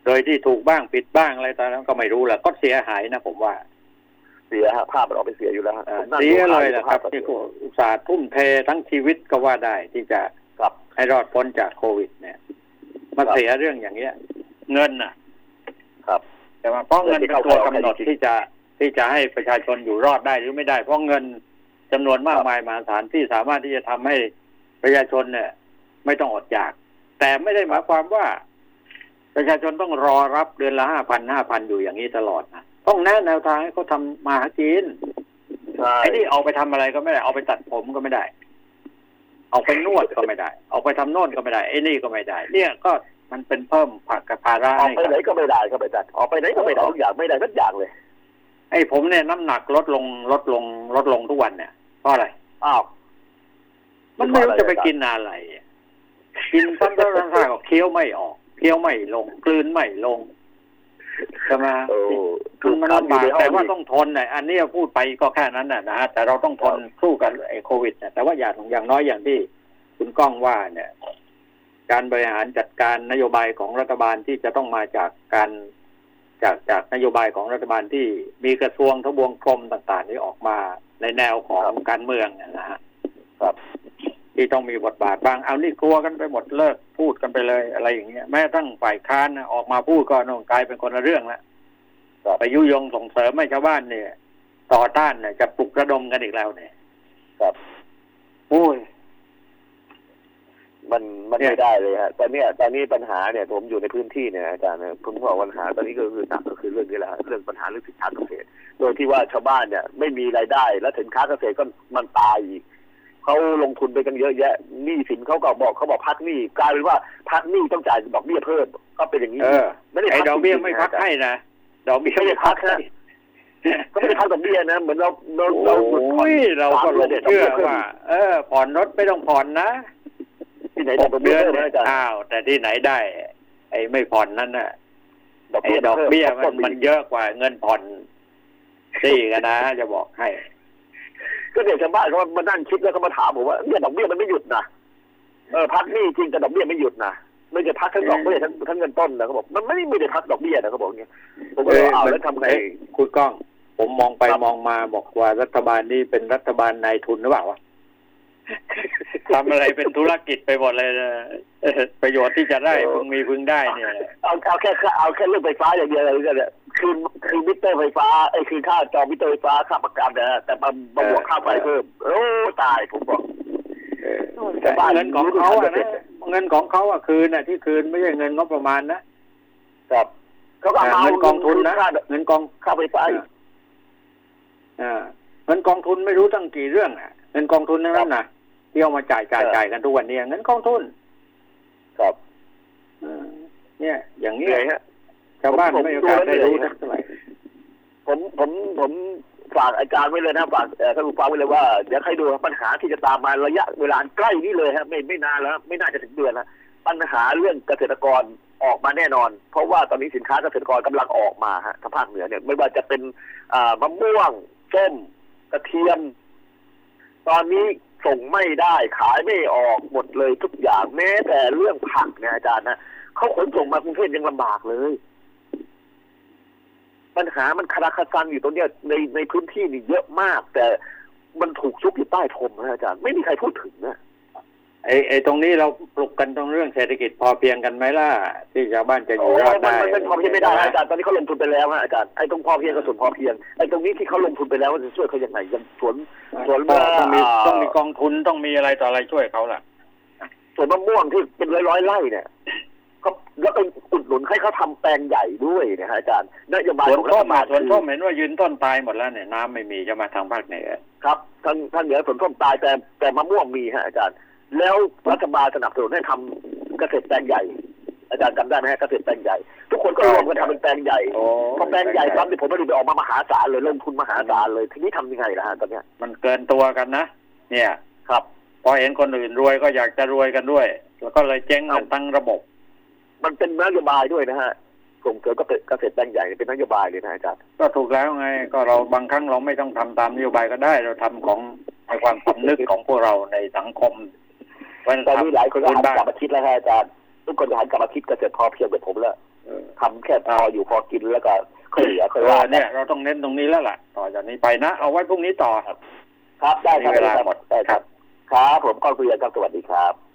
โดยที่ถูกบ้างผิดบ้างอะไรตอนนั้นก็ไม่รู้แหละก็เสียหายนะผมว่า เสียฮะภาพมันออกไปเสียอยู่แล้วฮะอ่าผมนั่งเสียดูเลยข่าวแหละครับภาพที่อุตสาห์ทุ่มเททั้งชีวิตก็ว่าได้ที่จะครับให้รอดพ้นจากโควิด เนี่ยมาครับเสียเรื่องอย่างเงี้ย เงินน่ะ ครับ แต่ว่าเพราะเงินเงินที่เป็นเข้าตัวเข้ากำหนดจริงๆที่จะที่จะให้ประชาชนอยู่รอดได้หรือไม่ได้ เพราะเงินจำนวนมากมายมหาศาลที่สามารถที่จะทำให้ประชาชนเนี่ย ไม่ต้องอดอยาก แต่ไม่ได้หมายความว่า ประชาชนต้องรอรับเดือนละห้าพันห้าพันอยู่อย่างนี้ตลอดนะ ต้องแนะแนวทางให้เขาทำมาหากินใช่ไอ้นี่ออกไปทำอะไรก็ไม่ได้ เอาไปตัดผมก็ไม่ได้ เอาไปนวดก็ไม่ได้ เอาไปทำโน่นก็ไม่ได้ไอ้นี่ก็ไม่ได้ เนี่ยก็มันเป็นเพิ่มผักกับภาระออกให้ไปกับไหนก็ไม่ได้ครับอาจารย์ออกไปไหนก็ไม่ได้ทุกอย่างไม่ได้ทุกอย่างเลย ไอ้ผมเนี่ยน้ำหนักลดลงลดลงลดลงทุกวันเนี่ยเพราะอะไรอ้าวมันไม่รู้จะไปกินอะไรอะกินซ้ำๆซากๆก็เคี้ยวไม่ออกเคี้ยวไม่ลงกลืนไม่ลง ใช่ไหมโอ้คือมันลำบากอยู่ในห้องแต่ว่านี่ต้องทนนะอันนี้พูดไปก็แค่นั้นนะนะแต่เราต้องทนสู้กับไอ้โควิดนะแต่ว่าอย่างอย่างน้อยอย่างที่คุณก้องว่าเนี่ย การบริหารจัดการนโยบายของรัฐบาลที่จะต้องมาจากการจากจากนโยบายของรัฐบาลที่มีกระทรวงทบวงกรมต่าง ๆ นี้ออกมาในแนวของการเมืองเนี่ยนะฮะครับ ที่ต้องมีบทบาทบ้างเอานี่กลัวกันไปหมดเลิกพูดกันไปเลยอะไรอย่างเงี้ยแม้กระทั้งฝ่ายค้านนะออกมาพูดก็นองกลายเป็นคนละเรื่องละครับไปยุยงส่งเสริมให้ชาวบ้านเนี่ย ต่อต้านเนี่ยจะปลุกระดมกันอีกแล้วเนี่ยครับโอ้ยมันมันเนี่ยไม่ได้เลยฮะแต่เนี่ยตอนนี้ปัญหาเนี่ยผมอยู่ในพื้นที่เนี่ยอาจารย์นะผมบอกปัญหาตอนนี้ก็คือหนักก็คือเรื่องนี้แหละฮะเรื่องปัญหาเรื่องสินค้าเกษตร โดยที่ว่าชาวบ้านเนี่ย ไม่มีรายได้ แล้วสินค้าเกษตรก็มันตายอีก เขาลงทุนไปกันเยอะแยะหนี้สินเขาก็บอกเขาบอกพักหนี้กลายเป็นว่าพักหนี้ต้องจ่ายดอกเบี้ยเพิ่มก็เป็นอย่างนี้เออไม่ได้ไอ้พักดอกเบี้ยจริงๆไม่พักนะให้นะดอกเบี้ยไม่ได้พักนะก็ไม่ได้พักดอกเบี้ยนะเหมือนเราเราเราหยุดผ่อนโอ้ยเราก็หลงเชื่อว่าเออผ่อนรถไม่ต้องผ่อนนะที่ไหนหดอกกเบี้เดืยอนเพิ่มเนี่นะยอาจารย์อ้าวแต่ที่ไหนได้ ไอ้ไม่ผ่อนนั่นน่ะดอกไอ้เบี้ยดอกเบี้ยมันพิ่มันเยอะกว่าเงินผ่อนสี่กันนะจะบอกให้ ก็เดี๋ยวชาวบ้านเขามานั่งคิดแล้วก็มาถามผมว่าเนี่ยดอกเบี้ยมันไม่หยุดนะเออพักหนี่จริงแต่ดอกเบี้ยไม่หยุดนะไม่จะพักทั้งดอกเบี้ยทั้งทั้งเงินต้นนะเขาบอกมันไม่ได้ไม่ได้พักดอกเบี้ยนะเขาบอกอย่างเงี้ยผมก็เลยว่าเอาแล้วทำไงเอ้ยคุณก้อง ผมมองไปครับมองมาบอกว่ารัฐบาลนี้เป็นรัฐบาลนายทุนหรือเปล่าวะ ทำอะไรเป็นธุรกิจไปหมดเลยนะเออประโยชน์ที่จะได้พึงมีพึงได้เนี่ยเอาเอาแค่เอาแค่เรื่องไฟฟ้าอย่างเดียวเลยก็เนี่ยคือคือมิเตอร์ไฟฟ้าไอ้คือค่าจอมิเตอร์ไฟฟ้าค่าประกันนะฮะแต่มามาบวกค่าไฟเพิ่มโอ้ตายผมบอกเออแต่บ้านเงินของเขาอะรู้นะทันเงินของเขาอะคืนน่ะที่คืนไม่ใช่เงินงบประมาณนะครับเขาก็เอาเงินกองทุนนะค่าเงินกองค่าไฟฟ้าอีกอ่าเงินกองทุนไม่รู้ตั้งกี่เรื่องอะเงินกองทุนนั่นนะ ที่เอามาจ่ายจ่ายครับจ่ายกันทุกวันเนี้เงินกองทุนครับอืมเนี่ย อย่างเหนี้นื่อยฮะชาวบ้านผมไม่มีโอกาสดูแล้วได้รู้เหนื่อยสักเท่าไหร่ผมผมผมฝากอาจารย์ไว้เลยนะฝากเอ่อท่านผู้ฟังไว้เลยว่าเดี๋ยวใครดูปัญหาที่จะตามมาระยะเวลาใกล้นี้เลยฮะไม่ไม่นานแล้ว ไม่น่าจะถึงเดือนแล้วปัญหาเรื่องเกษตรกรออกมาแน่นอน เพราะว่าตอนนี้สินค้าเกษตรกรกำลังออกมาฮะทางภาคเหนือเนี่ย ไม่ว่าจะเป็นอ่ามะม่วงส้มกระเทียม ตอนนี้ ส่งไม่ได้ขายไม่ออกหมดเลยทุกอย่างแม้แต่เรื่องผักเนี่ยอาจารย์นะเขาขนส่งมากรุงเทพยังลำบากเลย ปัญหามันคาราคาซังอยู่ตรงเนี้ยในในพื้นที่นี่เยอะมาก แต่มันถูกซุกอยู่ใต้พรมนะอาจารย์ไม่มีใครพูดถึงนะ ไอ้ไอ้ตรงนี้เราปลุกกันตรงเรื่องเศรษฐกิจพอเพียงกันไหมล่ะ ที่ชาวบ้านจะอโอ้ยู่ยรอดมันได้มันพอเพียงไม่ได้นะอาจารย์ตอนนี้เขาลงทุนไปแล้วฮะอาจารย์ไอ้ตรงพอเพียงกับส่วนพอเพียงไอ้ตรงนี้ที่เขาลงทุนไปแล้วมันจะช่วยเขาอย่างไรอย่างสวนสวนก็ต้องมีาต้องมีกองทุนต้องมีอะไรต่ออะไรช่วยเขาล่ะสวนมะม่วงที่เป็นร้อยร้อยๆไร่เนี่ยเขาแล้วไปอุดหนุนให้เขาทำแปลงใหญ่ด้วยนะฮะอาจารย์นโยบายสวนของรัส้ฐมบาอะลสวนคือส้มเห็นว่ายืนต้นตายหมดแล้วเนี่ยน้ำไม่มีจะมาทางภาคเหนือครับทางทางเหนือสวนส้มตายแต่แต่มะม่วงมีฮะอาจารย์ แล้วรัฐบาลสนับสนุนให้ทำเกษตรแปลงใหญ่ อาจารย์จำได้ไหมฮะเกษตรแปลงใหญ่ ทุกคนก็รวมกันทำเป็นแปลงใหญ่โอ้พอแปลงใหญ่ปั๊บเนี่ยผลผลิตมันออกมามหาศาลเลยลงทุนมหาศาลเลยทีนี้ทำยังไงล่ะฮะตอนเนี้ยมันเกินตัวกันนะเนี่ยครับ พอเห็นคนอื่นรวยก็อยากจะรวยกันด้วย แล้วก็เลยเจ๊งกันทั้งระบบ มันเป็นนโยบายด้วยนะฮะส่งเสริมเกษตรเกษตรแปลงใหญ่เป็นนโยบายเลยนะอาจารย์ก็ถูกแล้วไง ก็เราบางครั้งเราไม่ต้องทำตามนโยบายก็ได้ เราทำของในความสำนึกของพวกเราในสังคม วัฒนตอนธรรมนี้หลายคนก็พื้นหันบ้านกลับมาคิดแล้วฮะอาจารย์ทุกคนจะหันกลับมาคิดเกษตรพอเพียงแบบผมแล้วเออทำแค่พออยู่พอกินแล้วก็ค่อยเหลือค่อยเอว่าอเนี่ย เราต้องเน้นตรงนี้แล้วล่ะ ต่อจากนี้ไปนะ เอาไว้พรุ่งนี้ต่อครับ ครับได้ครับมีเวลาหมดได้ครับ ครับผมก้องคุยกันครับสวัสดีครับ